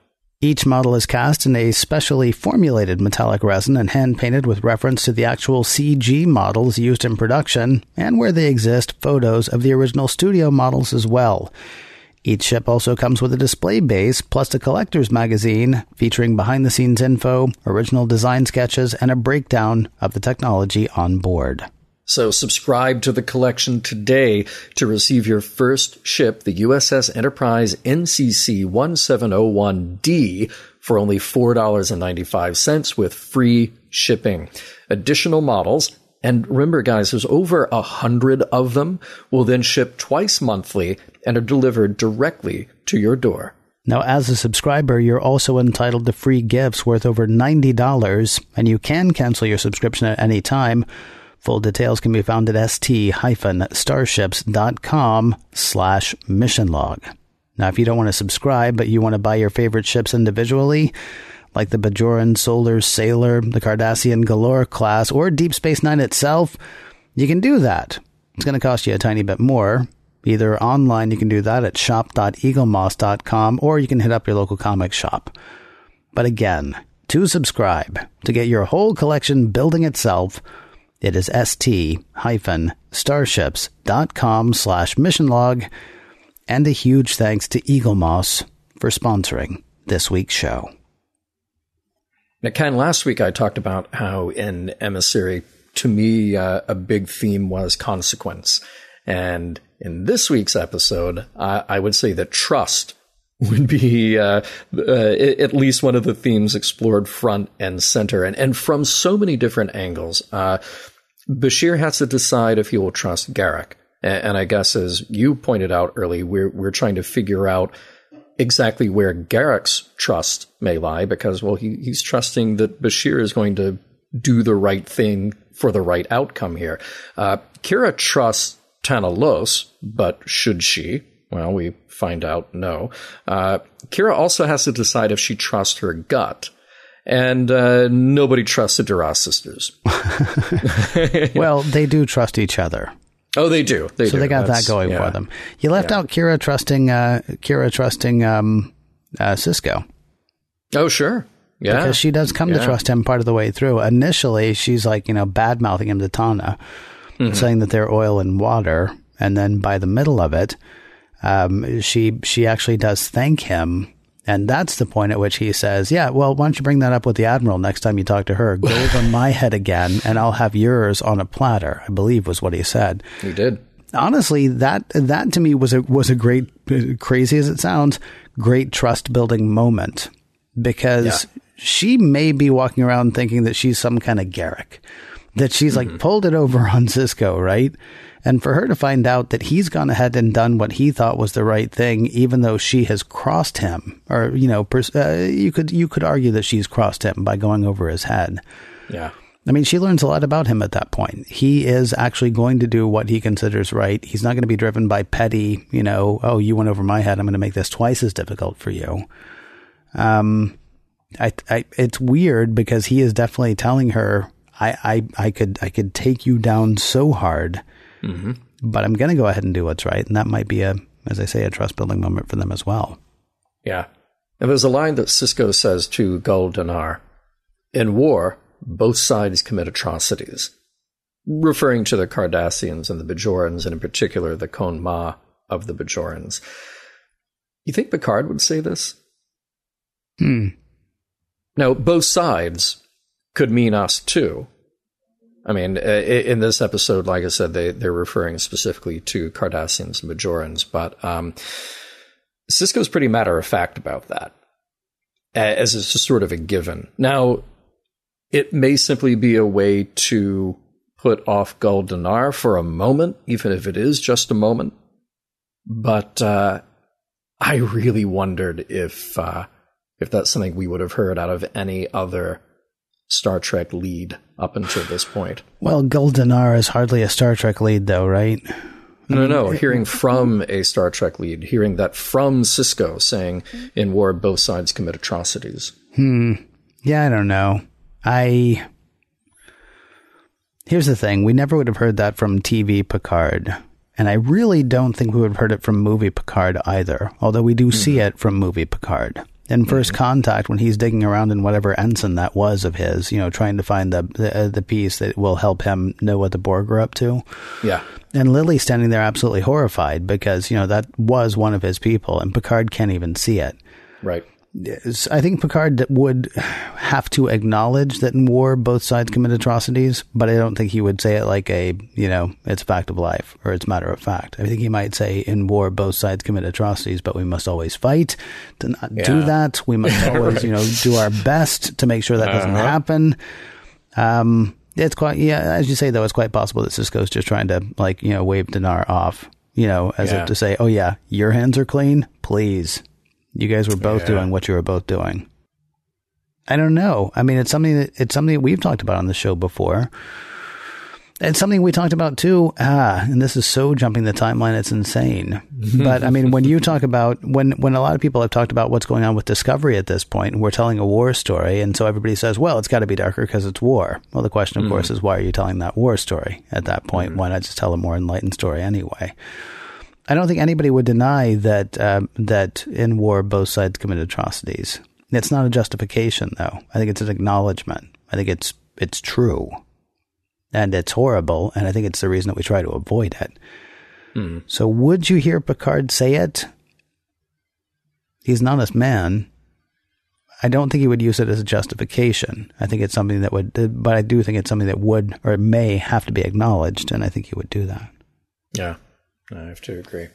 [SPEAKER 2] Each model is cast in a specially formulated metallic resin and hand painted with reference to the actual CG models used in production, and where they exist, photos of the original studio models as well. Each ship also comes with a display base plus a collector's magazine featuring behind the scenes info, original design sketches, and a breakdown of the technology on board.
[SPEAKER 3] So subscribe to the collection today to receive your first ship, the USS Enterprise NCC 1701D, for only $4.95 with free shipping. Additional models and remember, guys, there's over a hundred of them will then ship twice monthly and are delivered directly to your door.
[SPEAKER 2] Now, as a subscriber, you're also entitled to free gifts worth over $90, and you can cancel your subscription at any time. Full details can be found at st-starships.com slash mission log. Now, if you don't want to subscribe, but you want to buy your favorite ships individually, like the Bajoran Solar Sailor, the Cardassian Galor class, or Deep Space Nine itself, you can do that. It's going to cost you a tiny bit more. Either online, you can do that at shop.eaglemoss.com, or you can hit up your local comic shop. But again, to subscribe, to get your whole collection building itself, It is st-starships.com slash mission log. And a huge thanks to Eaglemoss for sponsoring this week's show.
[SPEAKER 3] Now, Ken, last week I talked about how in Emissary, to me, uh, a big theme was consequence. And in this week's episode, I, I would say that trust would be uh, uh, at least one of the themes explored front and center, and, and from so many different angles. Uh, Bashir has to decide if he will trust Garak. And, I guess, as you pointed out early, we're, we're trying to figure out exactly where Garak's trust may lie because, well, he, he's trusting that Bashir is going to do the right thing for the right outcome here. Uh, Kira trusts Tahna Los, but should she? Well, we find out no. Uh, Kira also has to decide if she trusts her gut. And uh, nobody trusts the Duras sisters.
[SPEAKER 2] well, they do trust each other.
[SPEAKER 3] Oh, they do. They
[SPEAKER 2] so
[SPEAKER 3] do.
[SPEAKER 2] they got
[SPEAKER 3] That's,
[SPEAKER 2] that going
[SPEAKER 3] yeah.
[SPEAKER 2] for them. You left
[SPEAKER 3] Yeah.
[SPEAKER 2] out Kira trusting uh, Kira trusting um, uh, Sisko
[SPEAKER 3] Oh, sure. Yeah.
[SPEAKER 2] because she does come to trust him part of the way through. Initially, she's like you know bad mouthing him to Tahna,
[SPEAKER 3] Mm-hmm.
[SPEAKER 2] saying that they're oil and water, and then by the middle of it, um, she she actually does thank him. And that's the point at which he says, "Yeah, well, why don't you bring that up with the admiral next time you talk to her? Go over my head again, and I'll have yours on a platter." I believe was what he said
[SPEAKER 3] he did.
[SPEAKER 2] honestly, that that to me was a was a great, crazy as it sounds, great trust building moment because
[SPEAKER 3] Yeah.
[SPEAKER 2] she may be walking around thinking that she's some kind of Garak, that she's like mm-hmm. pulled it over on Sisko, right? And for her to find out that he's gone ahead and done what he thought was the right thing, even though she has crossed him, or you know, pers- uh, you could you could argue that she's crossed him by going over his head.
[SPEAKER 3] Yeah.
[SPEAKER 2] I mean, she learns a lot about him at that point. He is actually going to do what he considers right. He's not going to be driven by petty, you know, oh, you went over my head. I'm going to make this twice as difficult for you. Um, I, I, it's weird because he is definitely telling her, I, I, I could, I could take you down so hard, but I'm going to go ahead and do what's right. And that might be a, as I say, a trust building moment for them as well.
[SPEAKER 3] Yeah. And there's a line that Sisko says to Gul Danar In war, both sides commit atrocities, referring to the Cardassians and the Bajorans, and in particular the Kohn-Ma of the Bajorans. You think Picard would say this?
[SPEAKER 2] Hmm.
[SPEAKER 3] Now, both sides could mean us too. I mean, i- in this episode, like I said, they, they're referring specifically to Cardassians and Bajorans, but um, Sisko's pretty matter of fact about that, as it's just sort of a given. Now, it may simply be a way to put off Gul Danar for a moment, even if it is just a moment. But uh, I really wondered if uh, if that's something we would have heard out of any other Star Trek lead up until this point.
[SPEAKER 2] Well, Gul Danar is hardly a Star Trek lead, though, right?
[SPEAKER 3] No, no, no. Hearing from a Star Trek lead, hearing that from Sisko saying, in war, both sides commit atrocities. Hmm.
[SPEAKER 2] Yeah, I don't know. I. Here's the thing we never would have heard that from TV Picard. And I really don't think we would have heard it from movie Picard either, although we do see it from movie Picard. In First Contact, when he's digging around in whatever ensign that was of his, you know, trying to find the the, uh, the piece that will help him know what the Borg are up to.
[SPEAKER 3] Yeah.
[SPEAKER 2] And Lily's standing there absolutely horrified because, you know, that was one of his people, and Picard can't even see it.
[SPEAKER 3] Right.
[SPEAKER 2] I think Picard would have to acknowledge that in war both sides commit atrocities, but I don't think he would say it like a, you know, it's fact of life or it's matter of fact. I think he might say in war both sides commit atrocities, but we must always fight to not do that. We must always, you know, do our best to make sure that doesn't
[SPEAKER 3] Uh-huh.
[SPEAKER 2] happen. Um, it's quite, yeah, as you say though, it's quite possible that Sisko's just trying to like, you know, wave Danar off, you know, as
[SPEAKER 3] Yeah.
[SPEAKER 2] if to say, oh yeah, your hands are clean, please. You guys were both
[SPEAKER 3] Yeah.
[SPEAKER 2] doing what you were both doing. I don't know. I mean, it's something that it's something that we've talked about on the show before. It's something we talked about too. Ah, and this is so jumping the timeline, it's insane. but I mean, when you talk about when when a lot of people have talked about what's going on with Discovery at this point, and we're telling a war story, and so everybody says, "Well, it's got to be darker because it's war." Well, the question, of course, is why are you telling that war story at that point? Why not just tell a more enlightened story anyway? I don't think anybody would deny that um, that in war both sides commit atrocities. It's not a justification, though. I think it's an acknowledgement. I think it's it's true. and it's horrible. And I think it's the reason that we try to avoid it. So, would you hear Picard say it? He's an honest man. I don't think he would use it as a justification. I think it's something that would, but I do think it's something that would or may have to be acknowledged, and I think he would do that.
[SPEAKER 3] Yeah, I have to agree.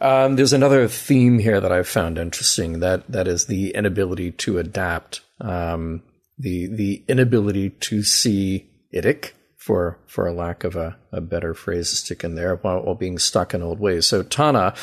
[SPEAKER 3] Um, there's another theme here that I've found interesting that that is the inability to adapt, um, the the inability to see idic for for a lack of a, a better phrase to stick in there while, while being stuck in old ways. So Tahna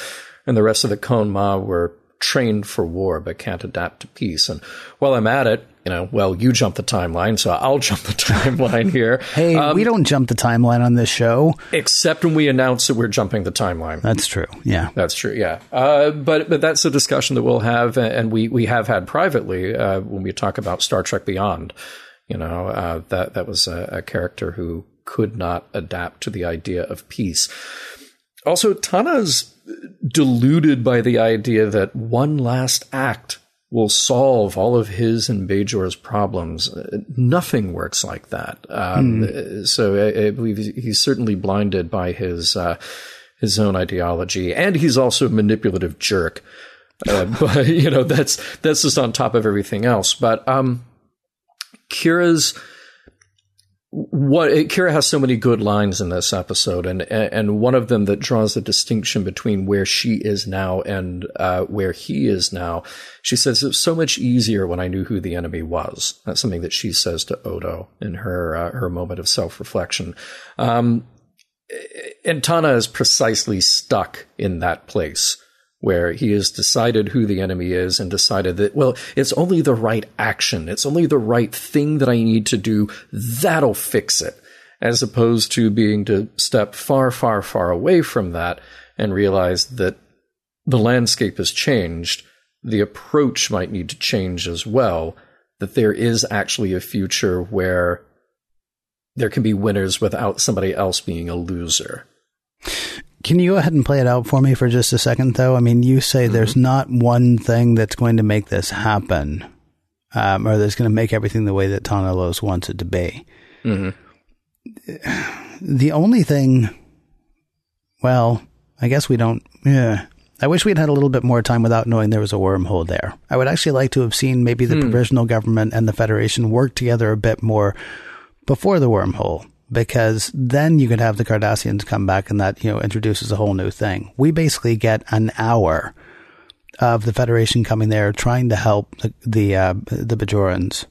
[SPEAKER 3] and the rest of the Kohn-Ma were trained for war but can't adapt to peace. And while I'm at it, you know, well, you jump the timeline, so I'll jump the timeline here.
[SPEAKER 2] Hey, we don't jump the timeline on this show.
[SPEAKER 3] Except when we announce that we're jumping the timeline.
[SPEAKER 2] That's true. Yeah.
[SPEAKER 3] That's true. Yeah. Uh, but but that's a discussion that we'll have, and we we have had privately uh, when we talk about Star Trek Beyond. You know, uh, that that was a, a character who could not adapt to the idea of peace. Also, Tahna's deluded by the idea that one last act will solve all of his and Bajor's problems. Uh, Nothing works like that. Um, So I, I believe he's certainly blinded by his uh, his own ideology, and he's also a manipulative jerk. Uh, but you know that's that's just on top of everything else. But um, Kira's what Kira has so many good lines in this episode, and and one of them that draws the distinction between where she is now and uh, where he is now. She says it was so much easier when I knew who the enemy was. That's something that she says to Odo in her uh, her moment of self reflection. Um, and Tahna is precisely stuck in that place where he has decided who the enemy is and decided that, well, it's only the right action. It's only the right thing that I need to do. That'll fix it. As opposed to being to step far, far, far away from that and realize that the landscape has changed. The approach might need to change as well. That there is actually a future where there can be winners without somebody else being a loser.
[SPEAKER 2] Can you go ahead and play it out for me for just a second, though? I mean, you say there's mm-hmm. not one thing that's going to make this happen, um, or that's going to make everything the way that Tahna Los wants it to be. Mm-hmm. The only thing, well, I guess we don't. Yeah, I wish we'd had a little bit more time without knowing there was a wormhole there. I would actually like to have seen maybe the hmm. provisional government and the Federation work together a bit more before the wormhole because then you could have the Cardassians come back and that, you know, introduces a whole new thing. We basically get an hour of the Federation coming there trying to help the, the, uh, the Bajorans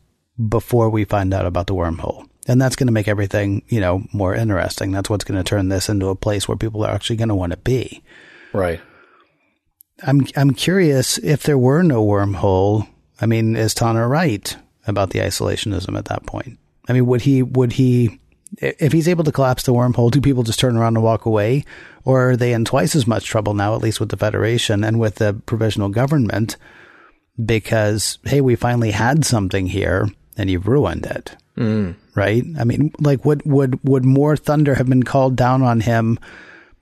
[SPEAKER 2] before we find out about the wormhole. And that's going to make everything, you know, more interesting. That's what's going to turn this into a place where people are actually going to want to be.
[SPEAKER 3] Right.
[SPEAKER 2] I'm I'm curious if there were no wormhole. I mean, is Tahna right about the isolationism at that point? I mean, would he would he if he's able to collapse the wormhole, do people just turn around and walk away, or are they in twice as much trouble now, at least with the Federation and with the provisional government, because hey, we finally had something here and you've ruined it, mm. right? I mean, like would would would more thunder have been called down on him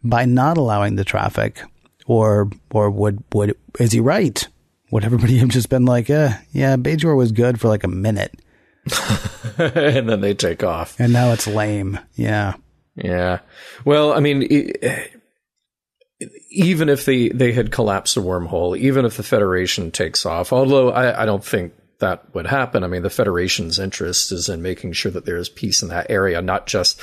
[SPEAKER 2] by not allowing the traffic? or or would would is he right? Would everybody have just been like, eh, yeah, Bajor was good for like a minute,
[SPEAKER 3] and then they take off.
[SPEAKER 2] and now it's lame. Yeah,
[SPEAKER 3] Yeah. Well, I mean, even if they, they had collapsed the wormhole, even if the Federation takes off, although I, I don't think that would happen. I mean, the Federation's interest is in making sure that there is peace in that area, not just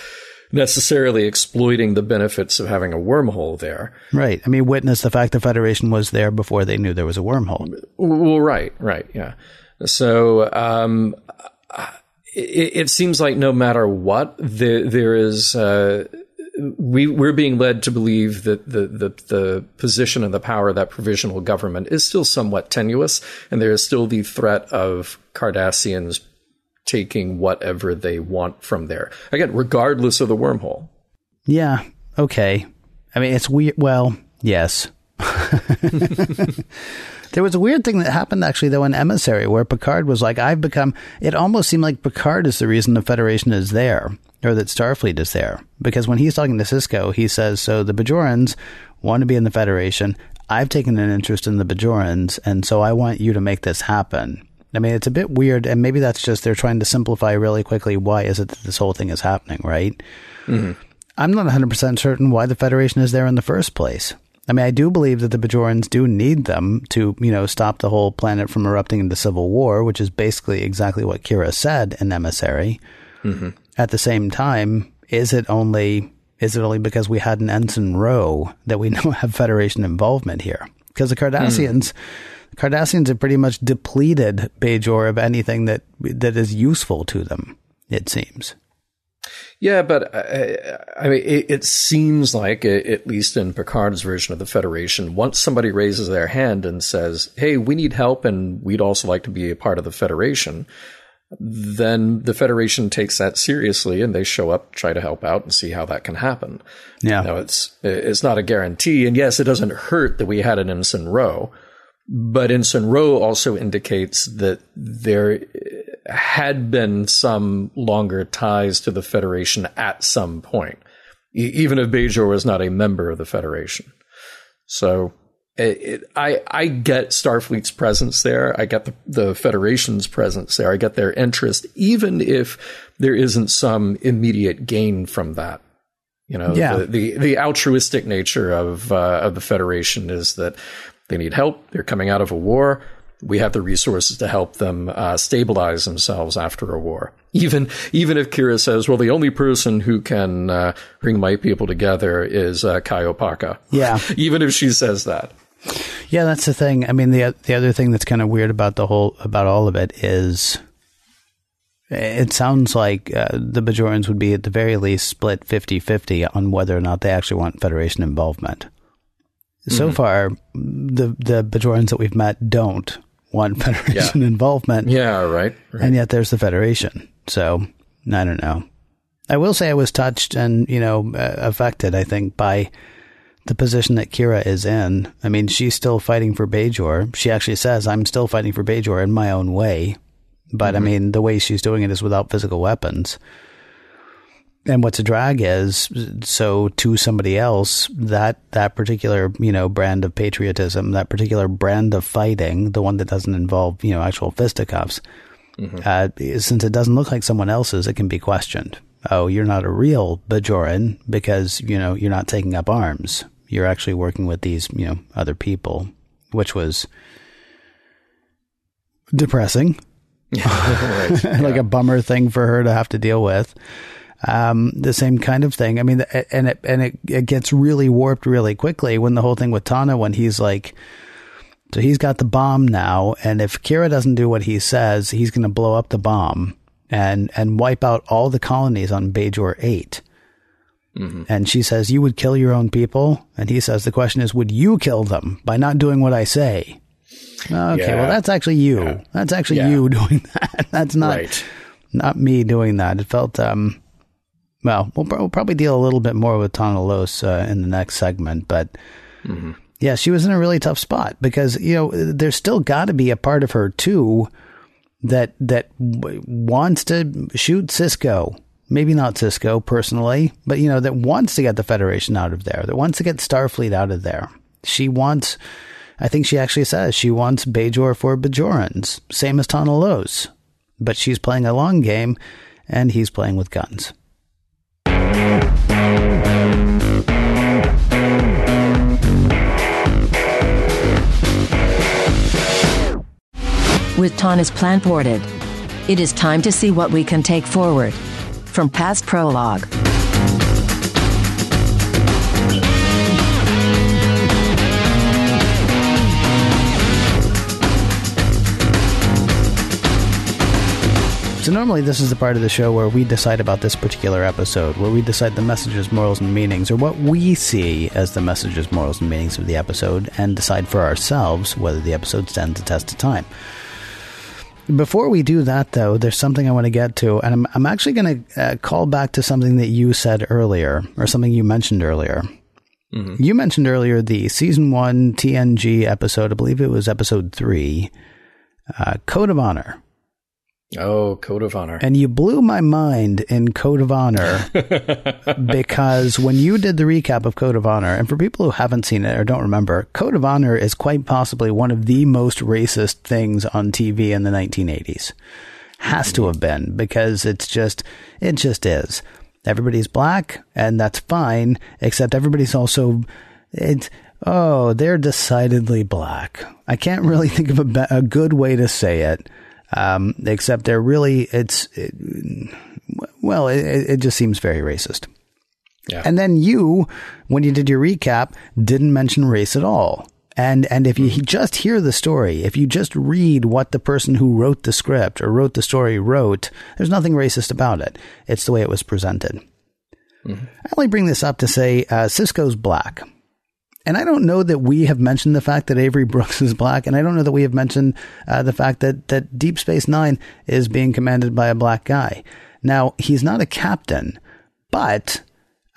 [SPEAKER 3] necessarily exploiting the benefits of having a wormhole there.
[SPEAKER 2] right. I mean, witness the fact the Federation was there before they knew there was a wormhole.
[SPEAKER 3] Well, right, right, yeah. So um, it, it seems like no matter what, there there is. Uh, we we're being led to believe that the, the the position and the power of that provisional government is still somewhat tenuous, and there is still the threat of Cardassians taking whatever they want from there. Again, regardless of the wormhole.
[SPEAKER 2] Yeah. Okay. I mean, it's weird. Well, yes. there was a weird thing that happened actually, though, in Emissary, where Picard was like, I've become. It almost seemed like Picard is the reason the Federation is there, or that Starfleet is there. Because when he's talking to Sisko, he says, So the Bajorans want to be in the Federation. I've taken an interest in the Bajorans, and so I want you to make this happen. I mean, it's a bit weird, and maybe that's just they're trying to simplify really quickly why is it that this whole thing is happening, right? Mm-hmm. I'm not 100% certain why the Federation is there in the first place. I mean, I do believe that the Bajorans do need them to, you know, stop the whole planet from erupting into civil war, which is basically exactly what Kira said in Emissary. Mm-hmm. At the same time, is it only is it only because we had an Ensign Ro that we now have Federation involvement here? Because the Cardassians, mm. Cardassians have pretty much depleted Bajor of anything that that is useful to them. It seems.
[SPEAKER 3] Yeah, but uh, I mean, it, it seems like, uh, at least in Picard's version of the Federation, once somebody raises their hand and says, "Hey, we need help, and we'd also like to be a part of the Federation," then the Federation takes that seriously, and they show up, try to help out, and see how that can happen.
[SPEAKER 2] Yeah,
[SPEAKER 3] now it's it's not a guarantee, and yes, it doesn't hurt that we had an Ensign Ro. but Ensign Ro also indicates that there had been some longer ties to the Federation at some point, even if Bajor was not a member of the Federation. So it, it, I I get Starfleet's presence there. I get the, the Federation's presence there. I get their interest, even if there isn't some immediate gain from that. You know,
[SPEAKER 2] yeah.
[SPEAKER 3] the, the, the altruistic nature of uh, of the Federation is that they need help. They're coming out of a war we have the resources to help them uh, stabilize themselves after a war. Even even if Kira says, "Well, the only person who can uh, bring my people together is uh, Kai Opaka,"
[SPEAKER 2] yeah.
[SPEAKER 3] even if she says that.
[SPEAKER 2] Yeah, that's the thing. I mean, the the other thing that's kind of weird about the whole about all of it is, it sounds like uh, the Bajorans would be at the very least split 50-50 on whether or not they actually want Federation involvement. So mm-hmm. far, the the Bajorans that we've met don't want Federation
[SPEAKER 3] yeah.
[SPEAKER 2] involvement.
[SPEAKER 3] Yeah, right,
[SPEAKER 2] right. And yet there's the Federation. So I don't know. I will say I was touched and you know uh, affected. I think by the position that Kira is in. I mean, she's still fighting for Bajor. She actually says, "I'm still fighting for Bajor in my own way." But mm-hmm. I mean, the way she's doing it is without physical weapons and what's a drag is so to somebody else that that particular you know brand of patriotism that particular brand of fighting the one that doesn't involve you know actual fisticuffs mm-hmm. uh, since it doesn't look like someone else's it can be questioned oh you're not a real bajoran because you know you're not taking up arms you're actually working with these you know other people which was depressing right. like yeah. a bummer thing for her to have to deal with um, the same kind of thing. I mean, and it and it, it gets really warped really quickly when the whole thing with Tahna when he's like, so he's got the bomb now, and if Kira doesn't do what he says, he's going to blow up the bomb and and wipe out all the colonies on Bajor 8 mm-hmm. And she says, "You would kill your own people," and he says, "The question is, would you kill them by not doing what I say?" Okay, yeah. well, that's actually you. Yeah. That's actually yeah. you doing that. That's not right. not me doing that. It felt um well, we'll, we'll, probably deal a little bit more with Tahna Los uh, in the next segment, but mm-hmm. yeah, she was in a really tough spot because you know there's still got to be a part of her too that that w- wants to shoot Sisko. Maybe not Sisko personally, but you know that wants to get the Federation out of there. That wants to get Starfleet out of there. She wants. I think she actually says she wants Bajor for Bajorans, same as Tahna Los. But she's playing a long game, and he's playing with guns.
[SPEAKER 4] With Tahna's plan ported, it is time to see what we can take forward. From past prologue.
[SPEAKER 2] So normally this is the part of the show where we decide about this particular episode, where we decide the messages, morals, and meanings, or what we see as the messages, morals, and meanings of the episode, and decide for ourselves whether the episode stands the test of time. Before we do that, though, there's something I want to get to, and I'm, I'm actually going to uh, call back to something that you said earlier, or something you mentioned earlier. Mm-hmm. You mentioned earlier the season one TNG episode, I believe it was episode three, uh, Code of Honor
[SPEAKER 3] Oh, Code of Honor.
[SPEAKER 2] And you blew my mind in Code of Honor because when you did the recap of Code of Honor, and for people who haven't seen it or don't remember, Code of Honor is quite possibly one of the most racist things on TV in the 1980s. Has to have been because it's just, it just is. Everybody's black and that's fine, except everybody's also, it's, oh, they're decidedly black. I can't really think of a, a good way to say it. Um, except they're really, it's, it, well, it, it just seems very racist.
[SPEAKER 3] Yeah.
[SPEAKER 2] And then you, when you did your recap, didn't mention race at all. And and if you just hear the story, if you just read what the person who wrote the script or wrote the story wrote, there's nothing racist about it. It's the way it was presented. Mm-hmm. I only bring this up to say uh, Sisko's black. And I don't know that we have mentioned the fact that Avery Brooks is black, and I don't know that we have mentioned uh, the fact that, that Deep Space Nine is being commanded by a black guy. Now, he's not a captain, but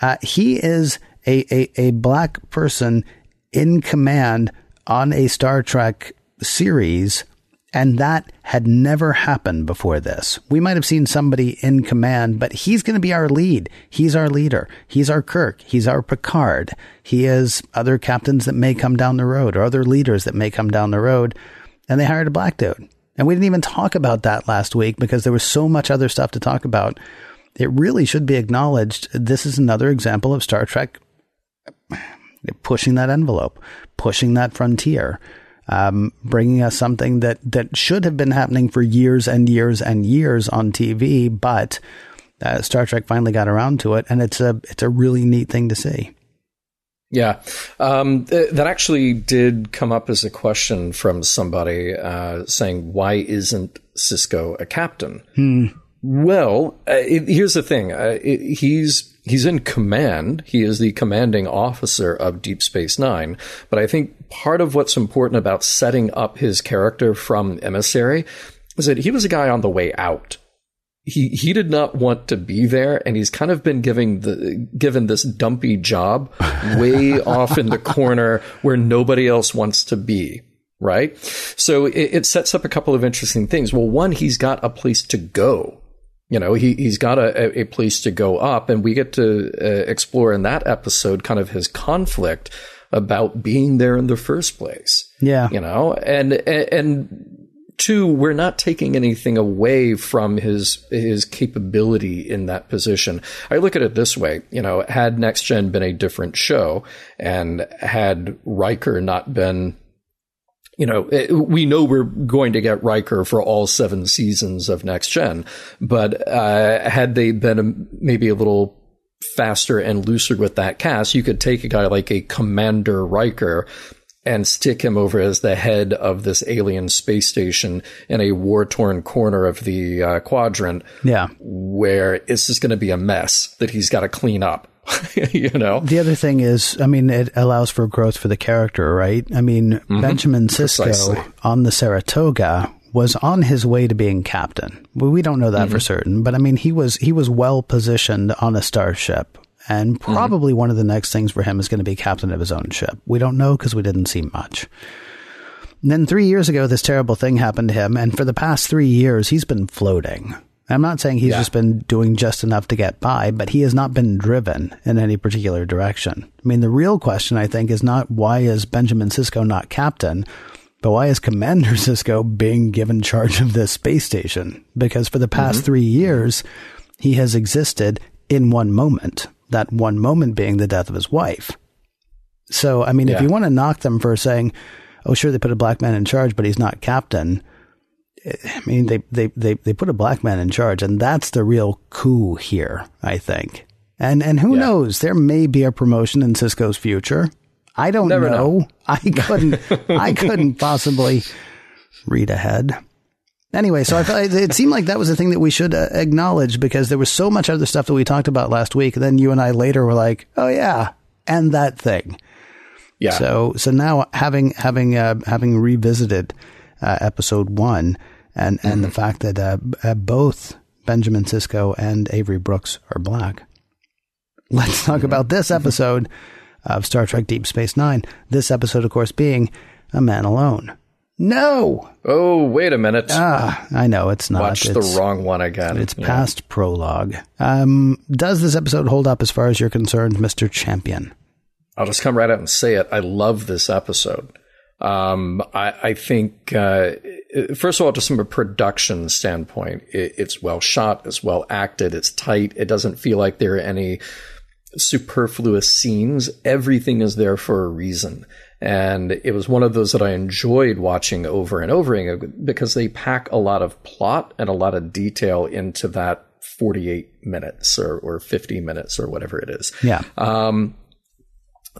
[SPEAKER 2] uh, he is a, a, a black person in command on a Star Trek series and that had never happened before this. We might have seen somebody in command, but he's going to be our lead. He's our leader. He's our Kirk. He's our Picard. He has other captains that may come down the road or other leaders that may come down the road. And they hired a black dude. And we didn't even talk about that last week because there was so much other stuff to talk about. It really should be acknowledged. This is another example of Star Trek pushing that envelope, pushing that frontier um, bringing us something that that should have been happening for years and years and years on TV, but uh, Star Trek finally got around to it, and it's a it's a really neat thing to see.
[SPEAKER 3] Yeah, um, th- that actually did come up as a question from somebody uh, saying, "Why isn't Sisko a captain?"
[SPEAKER 2] Hmm.
[SPEAKER 3] Well, uh, it, here's the thing: uh, it, he's he's in command. He is the commanding officer of Deep Space Nine. But I think part of what's important about setting up his character from Emissary is that he was a guy on the way out. He he did not want to be there, and he's kind of been giving the given this dumpy job way off in the corner where nobody else wants to be right? So it, it, sets up a couple of interesting things. Well, one, he's got a place to go. You know, he, he's got a, a place to go up, and we get to uh, explore in that episode kind of his conflict about being there in the first place.
[SPEAKER 2] Yeah.
[SPEAKER 3] You know, and, and, and two, we're not taking anything away from his his capability in that position. I look at it this way, you know, had Next Gen been a different show and had Riker not been you know, we know we're going to get Riker for all seven seasons of Next Gen, but uh, had they been maybe a little faster and looser with that cast, you could take a guy like a Commander Riker and stick him over as the head of this alien space station in a war torn corner of the uh, quadrant.
[SPEAKER 2] Yeah.
[SPEAKER 3] Where it's just going to be a mess that he's got to clean up. you know.
[SPEAKER 2] The other thing is, I mean, it allows for growth for the character, right? I mean, mm-hmm. Benjamin Sisko Precisely. on the Saratoga was on his way to being captain. Well, we don't know that mm-hmm. for certain, but I mean, he was he was well positioned on a starship, and mm-hmm. probably mm-hmm. one of the next things for him is going to be captain of his own ship. We don't know because we didn't see much. And then three years ago, this terrible thing happened to him, and for the past three years, he's been floating. I'm not saying he's yeah. just been doing just enough to get by, but he has not been driven in any particular direction. I mean, the real question, I think, is not why is Benjamin Sisko not captain, but why is Commander Sisko being given charge of this space station? Because for the past mm-hmm. three years, he has existed in one moment, that one moment being the death of his wife. So, I mean, yeah. if you want to knock them for saying, oh, sure, they put a black man in charge, but he's not captain, I mean, they, they, they, they put a black man in charge, and that's the real coup here, I think. And and who yeah. knows? There may be a promotion in Sisko's future. I don't know. know. I couldn't. I couldn't possibly read ahead. Anyway, so I felt it seemed like that was a thing that we should uh, acknowledge because there was so much other stuff that we talked about last week. And then you and I later were like, "Oh yeah, and that thing."
[SPEAKER 3] Yeah.
[SPEAKER 2] So so now having having uh, having revisited uh, episode one, and and mm-hmm. the fact that uh, uh, both Benjamin Sisko and Avery Brooks are black. Let's talk about this episode of Star Trek Deep Space Nine. This episode, of course, being A Man Alone. No.
[SPEAKER 3] Oh, wait a minute.
[SPEAKER 2] Ah, I know it's not.
[SPEAKER 3] Watch
[SPEAKER 2] it's,
[SPEAKER 3] the wrong one again.
[SPEAKER 2] It's
[SPEAKER 3] Yeah.
[SPEAKER 2] past prologue. Um, does this episode hold up as far as you're concerned, Mr. Champion?
[SPEAKER 3] I'll just come right out and say it. I love this episode. Um, I, I think, uh, first of all, just from a production standpoint, it, it's well shot, it's well acted, it's tight. It doesn't feel like there are any superfluous scenes. Everything is there for a reason. And it was one of those that I enjoyed watching over and over again because they pack a lot of plot and a lot of detail into that 48 minutes or, or 50 minutes or whatever it is
[SPEAKER 2] Yeah.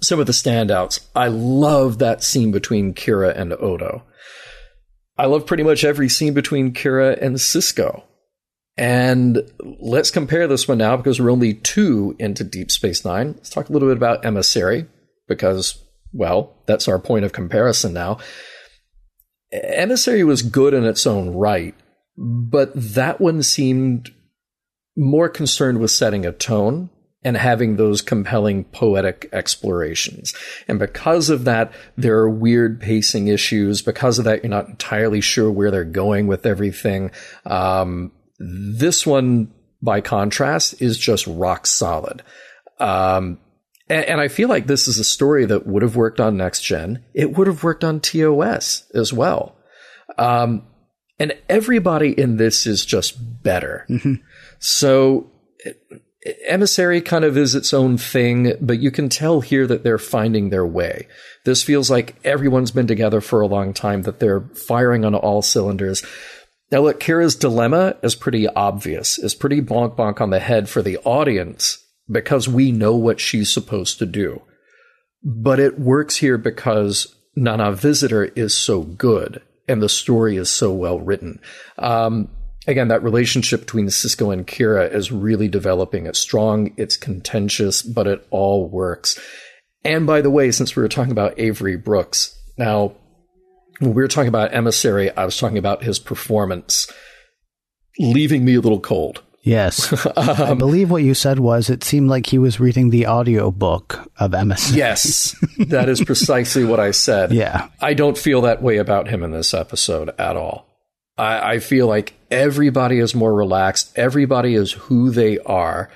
[SPEAKER 3] Some of the standouts. I love that scene between Kira and Odo. I love pretty much every scene between Kira and Sisko. And let's compare this one now because we're only two into Deep Space Nine. Let's talk a little bit about Emissary because, well, that's our point of comparison now. Emissary was good in its own right, but that one seemed more concerned with setting a tone and having those compelling poetic explorations. And because of that, there are weird pacing issues. Because of that, you're not entirely sure where they're going with everything. Um, this one, by contrast, is just rock solid. Um, and, and I feel like this is a story that would have worked on Next Gen. It would have worked on TOS as well. Um, and everybody in this is just better. So Emissary kind of is its own thing, but you can tell here that they're finding their way. This feels like everyone's been together for a long time, that they're firing on all cylinders. Now, look, Kira's dilemma is pretty obvious, is pretty bonk bonk on the head for the audience because we know what she's supposed to do. But it works here because Nana Visitor is so good and the story is so well written. Um, again, that relationship between Sisko and Kira is really developing. It's strong, it's contentious, but it all works. And by the way, since we were talking about Avery Brooks, now when we were talking about Emissary, I was talking about his performance, leaving me a little cold.
[SPEAKER 2] Yes.
[SPEAKER 3] Um,
[SPEAKER 2] I believe what you said was it seemed like he was reading the audio book of Emissary.
[SPEAKER 3] Yes, that is precisely what I said.
[SPEAKER 2] Yeah.
[SPEAKER 3] I don't feel that way about him in this episode at all. I, I feel like everybody is more relaxed. Everybody is who they are.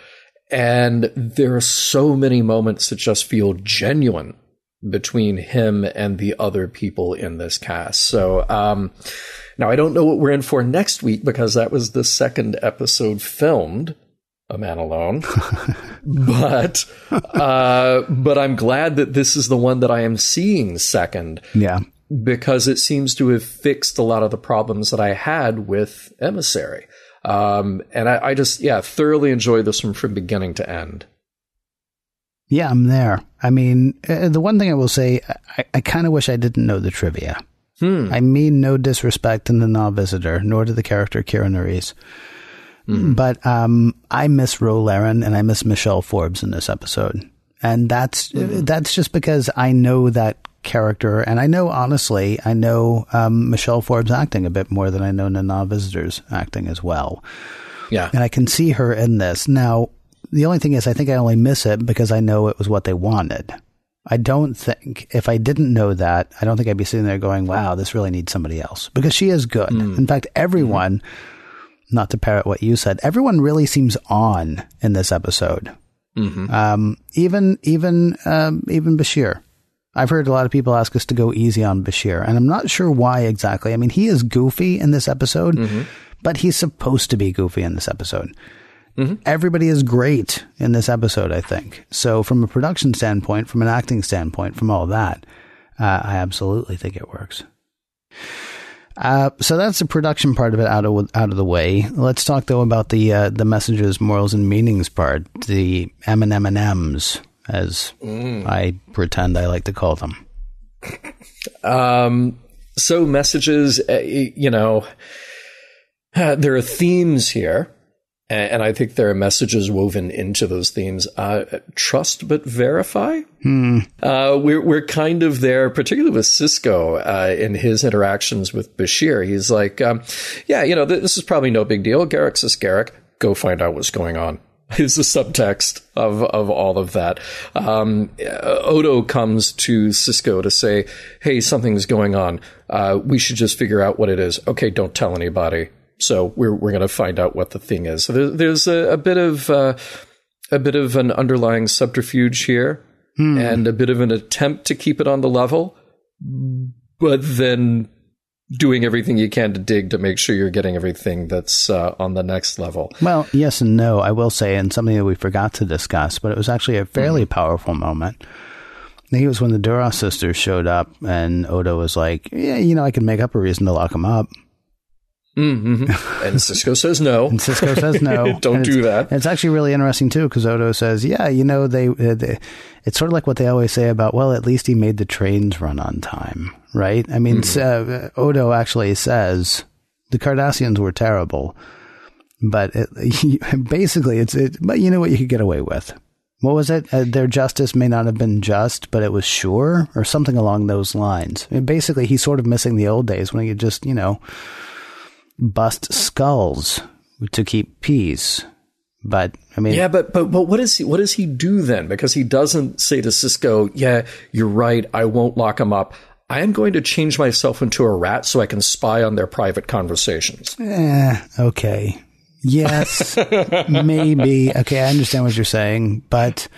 [SPEAKER 3] And there are so many moments that just feel genuine between him and the other people in this cast. So, um, now I don't know what we're in for next week because that was the second episode filmed, A Man Alone. but, uh, but I'm glad that this is the one that I am seeing second
[SPEAKER 2] Yeah.
[SPEAKER 3] Because it seems to have fixed a lot of the problems that I had with Emissary. Um, and I, I just, yeah, thoroughly enjoyed this one from beginning to end.
[SPEAKER 2] Yeah, I'm there. I mean, uh, the one thing I will say, I, I kind of wish I didn't know the trivia. I mean no disrespect to the Nana Visitor, nor to the character Kira Nerys. But um, I miss Ro Laren and I miss Michelle Forbes in this episode, and that's that's just because I know that character, and I know honestly, I know um, Michelle Forbes acting a bit more than I know Nana Visitor's acting as well
[SPEAKER 3] Yeah.
[SPEAKER 2] and I can see her in this. Now, the only thing is, I think I only miss it because I know it was what they wanted. I don't think, if I didn't know that, I don't think I'd be sitting there going, wow, this really needs somebody else. Because she is good. In fact, everyone, not to parrot what you said, everyone really seems on in this episode. Um, even, even, um, even Bashir. I've heard a lot of people ask us to go easy on Bashir, and I'm not sure why exactly. I mean, he is goofy in this episode, but he's supposed to be goofy in this episode. Everybody is great in this episode, I think. So, from a production standpoint, from an acting standpoint, from all that, uh, I absolutely think it works. Uh, so that's the production part of it out of out of the way. Let's talk though about the uh, the messages, morals, and meanings part, the M and M and M's, as I pretend I like to call them.
[SPEAKER 3] Um, so messages, uh, you know, uh, there are themes here, and I think there are messages woven into those themes. Uh, trust but verify. Uh, we're we're kind of there, particularly with Sisko uh, in his interactions with Bashir. He's like, um, yeah, you know, th- this is probably no big deal. Garak's is Garak. Go find out what's going on. is the subtext of, of all of that. Um, Odo comes to Sisko to say, Hey, something's going on. Uh, we should just figure out what it is. Okay, don't tell anybody. So we're, we're going to find out what the thing is. So there, there's a, a, bit of, uh, a bit of an underlying subterfuge here hmm. and a bit of an attempt to keep it on the level, but then doing everything you can to dig to make sure you're getting everything that's uh, on the next level.
[SPEAKER 2] Well, yes and no, I will say, and something that we forgot to discuss, but it was actually a fairly mm-hmm. powerful moment. I think it was when the Duras sisters showed up, and Odo was like, "Yeah, you know, I can make up a reason to lock them up."
[SPEAKER 3] Mm-hmm. And Sisko says no.
[SPEAKER 2] and Sisko says no.
[SPEAKER 3] Don't do that.
[SPEAKER 2] It's actually really interesting too, because Odo says, "Yeah, you know, they, uh, they, It's sort of like what they always say about, well, at least he made the trains run on time, right? I mean, mm-hmm. uh, Odo actually says the Cardassians were terrible, but it, basically, it's it. But you know what? You could get away with. What was it? Uh, their justice may not have been just, but it was sure, or something along those lines. I mean, basically, he's sort of missing the old days when he could just, you know bust skulls to keep peace. But I mean,
[SPEAKER 3] yeah, but but but what does he what does he do then? Because he doesn't say to Sisko, "Yeah, you're right. I won't lock him up. I am going to change myself into a rat so I can spy on their private conversations."
[SPEAKER 2] Eh, okay. Yes, maybe. Okay, I understand what you're saying, but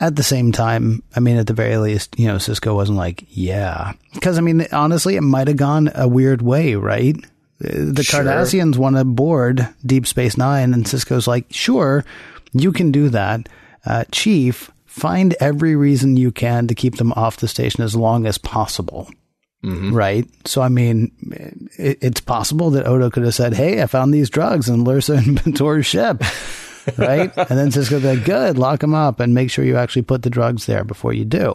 [SPEAKER 2] at the same time, I mean, at the very least, you know, Sisko wasn't like, yeah. Because, I mean, honestly, it might have gone a weird way, right? The sure. Cardassians want to board Deep Space Nine, and Sisko's like, sure, you can do that. Uh, Chief, find every reason you can to keep them off the station as long as possible. Mm-hmm. Right. So, I mean, it, it's possible that Odo could have said, Hey, I found these drugs in Lursa and B'Etor's ship. right. And then Sisko be like, good, lock them up and make sure you actually put the drugs there before you do.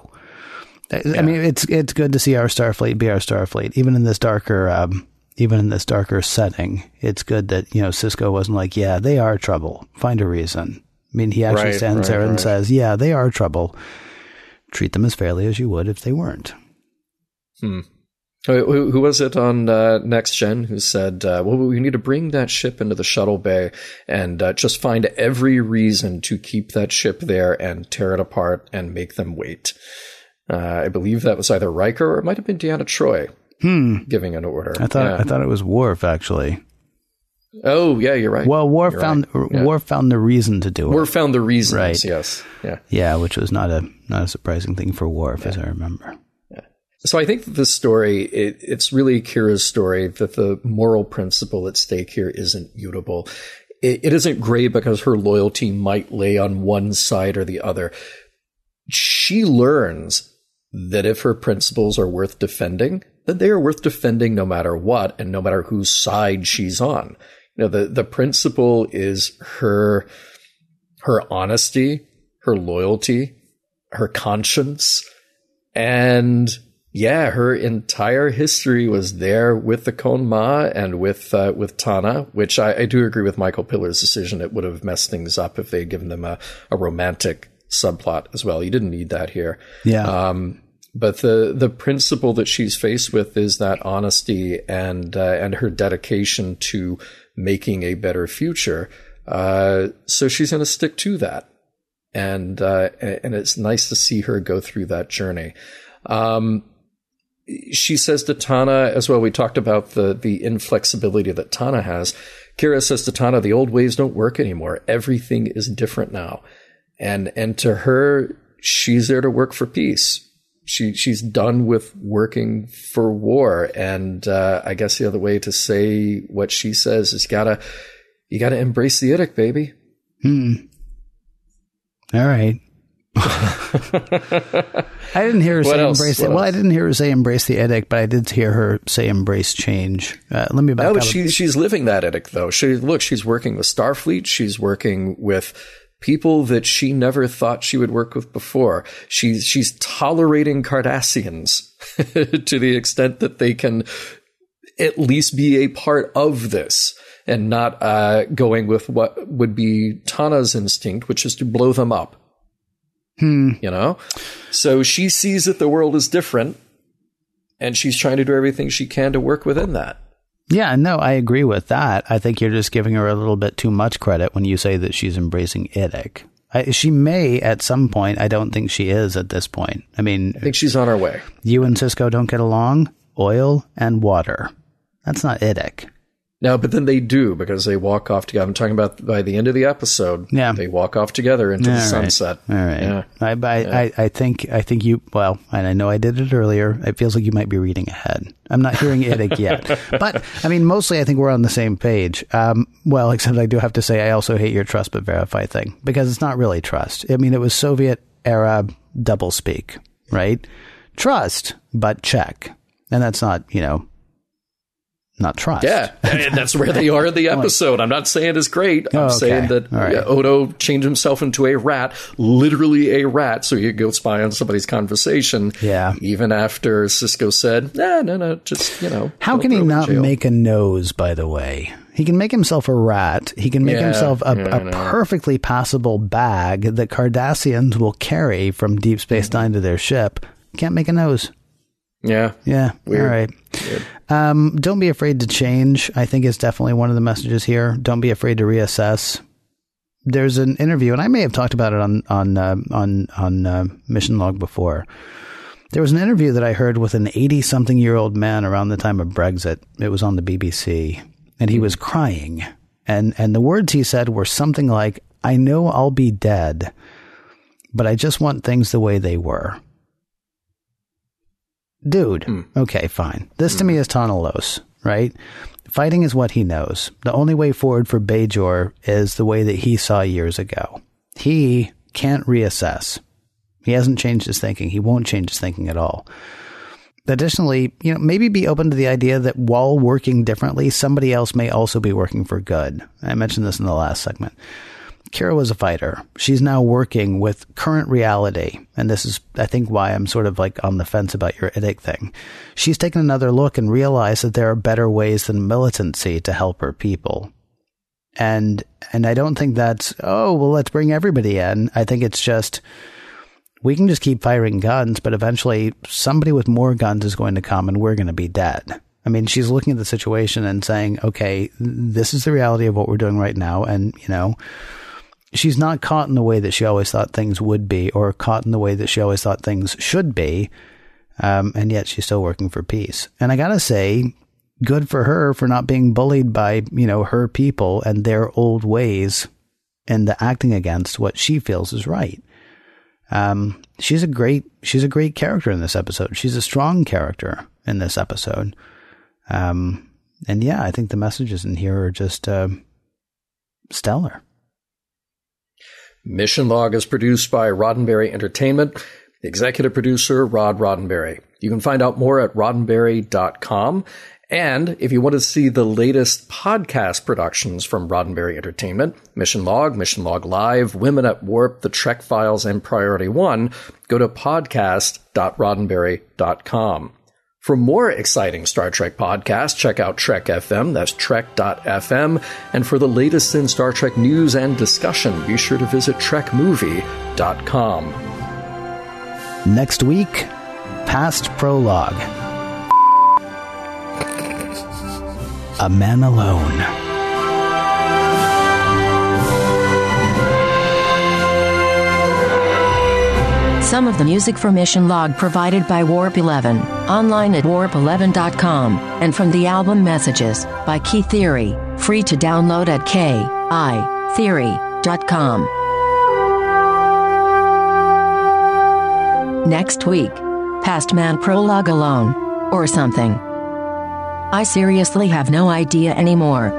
[SPEAKER 2] Yeah. I mean, it's, it's good to see our Starfleet be our Starfleet, even in this darker, um, even in this darker setting, it's good that, you know, Sisko wasn't like, yeah, they are trouble. Find a reason. I mean, he actually right, stands right, there and right. says, yeah, they are trouble. Treat them as fairly as you would if they weren't.
[SPEAKER 3] Hmm. Who, who was it on uh, Next Gen who said, uh, well, we need to bring that ship into the shuttle bay and uh, just find every reason to keep that ship there and tear it apart and make them wait? Uh, I believe that was either Riker or it might have been Deanna Troi
[SPEAKER 2] Hmm.
[SPEAKER 3] Giving an order.
[SPEAKER 2] I thought yeah. I thought it was Worf actually.
[SPEAKER 3] Oh yeah, you're right.
[SPEAKER 2] Well, Worf
[SPEAKER 3] you're
[SPEAKER 2] found right. yeah. Worf found the reason to do it.
[SPEAKER 3] Worf found the reasons. Right. Yes. Yeah.
[SPEAKER 2] Yeah, which was not a not a surprising thing for Worf, yeah. as I remember.
[SPEAKER 3] Yeah. So I think this story it, it's really Kira's story that the moral principle at stake here isn't mutable. It, it isn't gray because her loyalty might lay on one side or the other. She learns that if her principles are worth defending, then they are worth defending no matter what and no matter whose side she's on. You know, the, the principle is her, her honesty, her loyalty, her conscience, and yeah, her entire history was there with the Kohn-Ma and with uh, with Tahna, which I, I, do agree with Michael Piller's decision. It would have messed things up if they had given them a, a romantic subplot as well. You didn't need that here.
[SPEAKER 2] Yeah.
[SPEAKER 3] Um, but the the principle that she's faced with is that honesty and uh, and her dedication to making a better future. Uh, so she's going to stick to that, and uh, and it's nice to see her go through that journey. Um, she says to Tahna as well. We talked about the the inflexibility that Tahna has. Kira says to Tahna, "The old ways don't work anymore. Everything is different now." And and to her, she's there to work for peace she she's done with working for war. And uh, I guess the other way to say what she says is gotta you gotta embrace the idic, baby.
[SPEAKER 2] Hmm. All right. I didn't hear her what say else? embrace it. Well, I didn't hear her say embrace the idic, but I did hear her say embrace change. Uh, let me back
[SPEAKER 3] no, she, she's living that idic though. She look, she's working with Starfleet. She's working with people that she never thought she would work with before. She's she's tolerating Cardassians to the extent that they can at least be a part of this and not uh, going with what would be Tahna's instinct, which is to blow them up.
[SPEAKER 2] Hmm.
[SPEAKER 3] You know? So she sees that the world is different and she's trying to do everything she can to work within that.
[SPEAKER 2] Yeah, no, I agree with that. I think you're just giving her a little bit too much credit when you say that she's embracing IDIC. I, she may at some point. I don't think she is at this point. I mean,
[SPEAKER 3] I think she's on her way.
[SPEAKER 2] You and Sisko don't get along. Oil and water. That's not IDIC.
[SPEAKER 3] No, but then they do because they walk off together. I'm talking about by the end of the episode.
[SPEAKER 2] Yeah.
[SPEAKER 3] they walk off together into
[SPEAKER 2] All
[SPEAKER 3] the
[SPEAKER 2] right.
[SPEAKER 3] sunset.
[SPEAKER 2] All right.
[SPEAKER 3] Yeah.
[SPEAKER 2] I, I, I, I think I think you well, and I know I did it earlier. It feels like you might be reading ahead. I'm not hearing it yet, but I mean, mostly I think we're on the same page. Um, well, except I do have to say I also hate your trust but verify thing because it's not really trust. I mean, it was Soviet era doublespeak, right? Trust, but check, and that's not you know not trust.
[SPEAKER 3] Yeah, and that's where they are in the episode. I'm not saying it's great. I'm
[SPEAKER 2] Oh, okay.
[SPEAKER 3] saying that
[SPEAKER 2] right.
[SPEAKER 3] Odo changed himself into a rat, literally a rat, so he could go spy on somebody's conversation.
[SPEAKER 2] Yeah.
[SPEAKER 3] Even after Sisko said, "No, no, no, just you know."
[SPEAKER 2] How can he
[SPEAKER 3] throw him in
[SPEAKER 2] not make a nose, by the way? He can make himself a rat. He can make
[SPEAKER 3] Yeah,
[SPEAKER 2] himself a,
[SPEAKER 3] yeah,
[SPEAKER 2] a perfectly passable bag that Cardassians will carry from Deep Space
[SPEAKER 3] Mm-hmm.
[SPEAKER 2] Nine to their ship. Can't make a nose.
[SPEAKER 3] Yeah,
[SPEAKER 2] Yeah.
[SPEAKER 3] Weird.
[SPEAKER 2] All right. Um, don't be afraid to change. I think is definitely one of the messages here. Don't be afraid to reassess. There's an interview, and I may have talked about it on on uh, on on uh, Mission Log before. There was an interview that I heard with an 80 something year old man around the time of Brexit. It was on the BBC, and he was crying. And and the words he said were something like, "I know I'll be dead, but I just want things the way they were." Dude, hmm. okay, fine. This to hmm. me is Tahna Los, right? Fighting is what he knows. The only way forward for Bajor is the way that he saw years ago. He can't reassess. He hasn't changed his thinking. He won't change his thinking at all. Additionally, you know, maybe be open to the idea that while working differently, somebody else may also be working for good. I mentioned this in the last segment. Kira was a fighter. She's now working with current reality. And this is, I think, why I'm sort of like on the fence about your IDIC thing. She's taken another look and realized that there are better ways than militancy to help her people. And, and I don't think that's, oh, well, let's bring everybody in. I think it's just, we can just keep firing guns, but eventually somebody with more guns is going to come and we're going to be dead. I mean, she's looking at the situation and saying, okay, this is the reality of what we're doing right now. And, you know, she's not caught in the way that she always thought things would be or caught in the way that she always thought things should be. Um, and yet she's still working for peace. And I gotta say, good for her for not being bullied by, you know, her people and their old ways and the acting against what she feels is right. Um, she's a great, she's a great character in this episode. She's a strong character in this episode. Um, and yeah, I think the messages in here are just, uh, stellar.
[SPEAKER 3] Mission Log is produced by Roddenberry Entertainment. Executive producer, Rod Roddenberry. You can find out more at roddenberry.com. And if you want to see the latest podcast productions from Roddenberry Entertainment, Mission Log, Mission Log Live, Women at Warp, The Trek Files, and Priority One, go to podcast.roddenberry.com. For more exciting Star Trek podcasts, check out Trek FM, that's trek.fm. And for the latest in Star Trek news and discussion, be sure to visit trekmovie.com.
[SPEAKER 2] Next week, past prologue. A man alone.
[SPEAKER 4] Some of the music for Mission Log provided by Warp 11, online at warp11.com, and from the album Messages by Key Theory, free to download at keytheory.com. Next week, Past Man Prologue Alone, or something. I seriously have no idea anymore.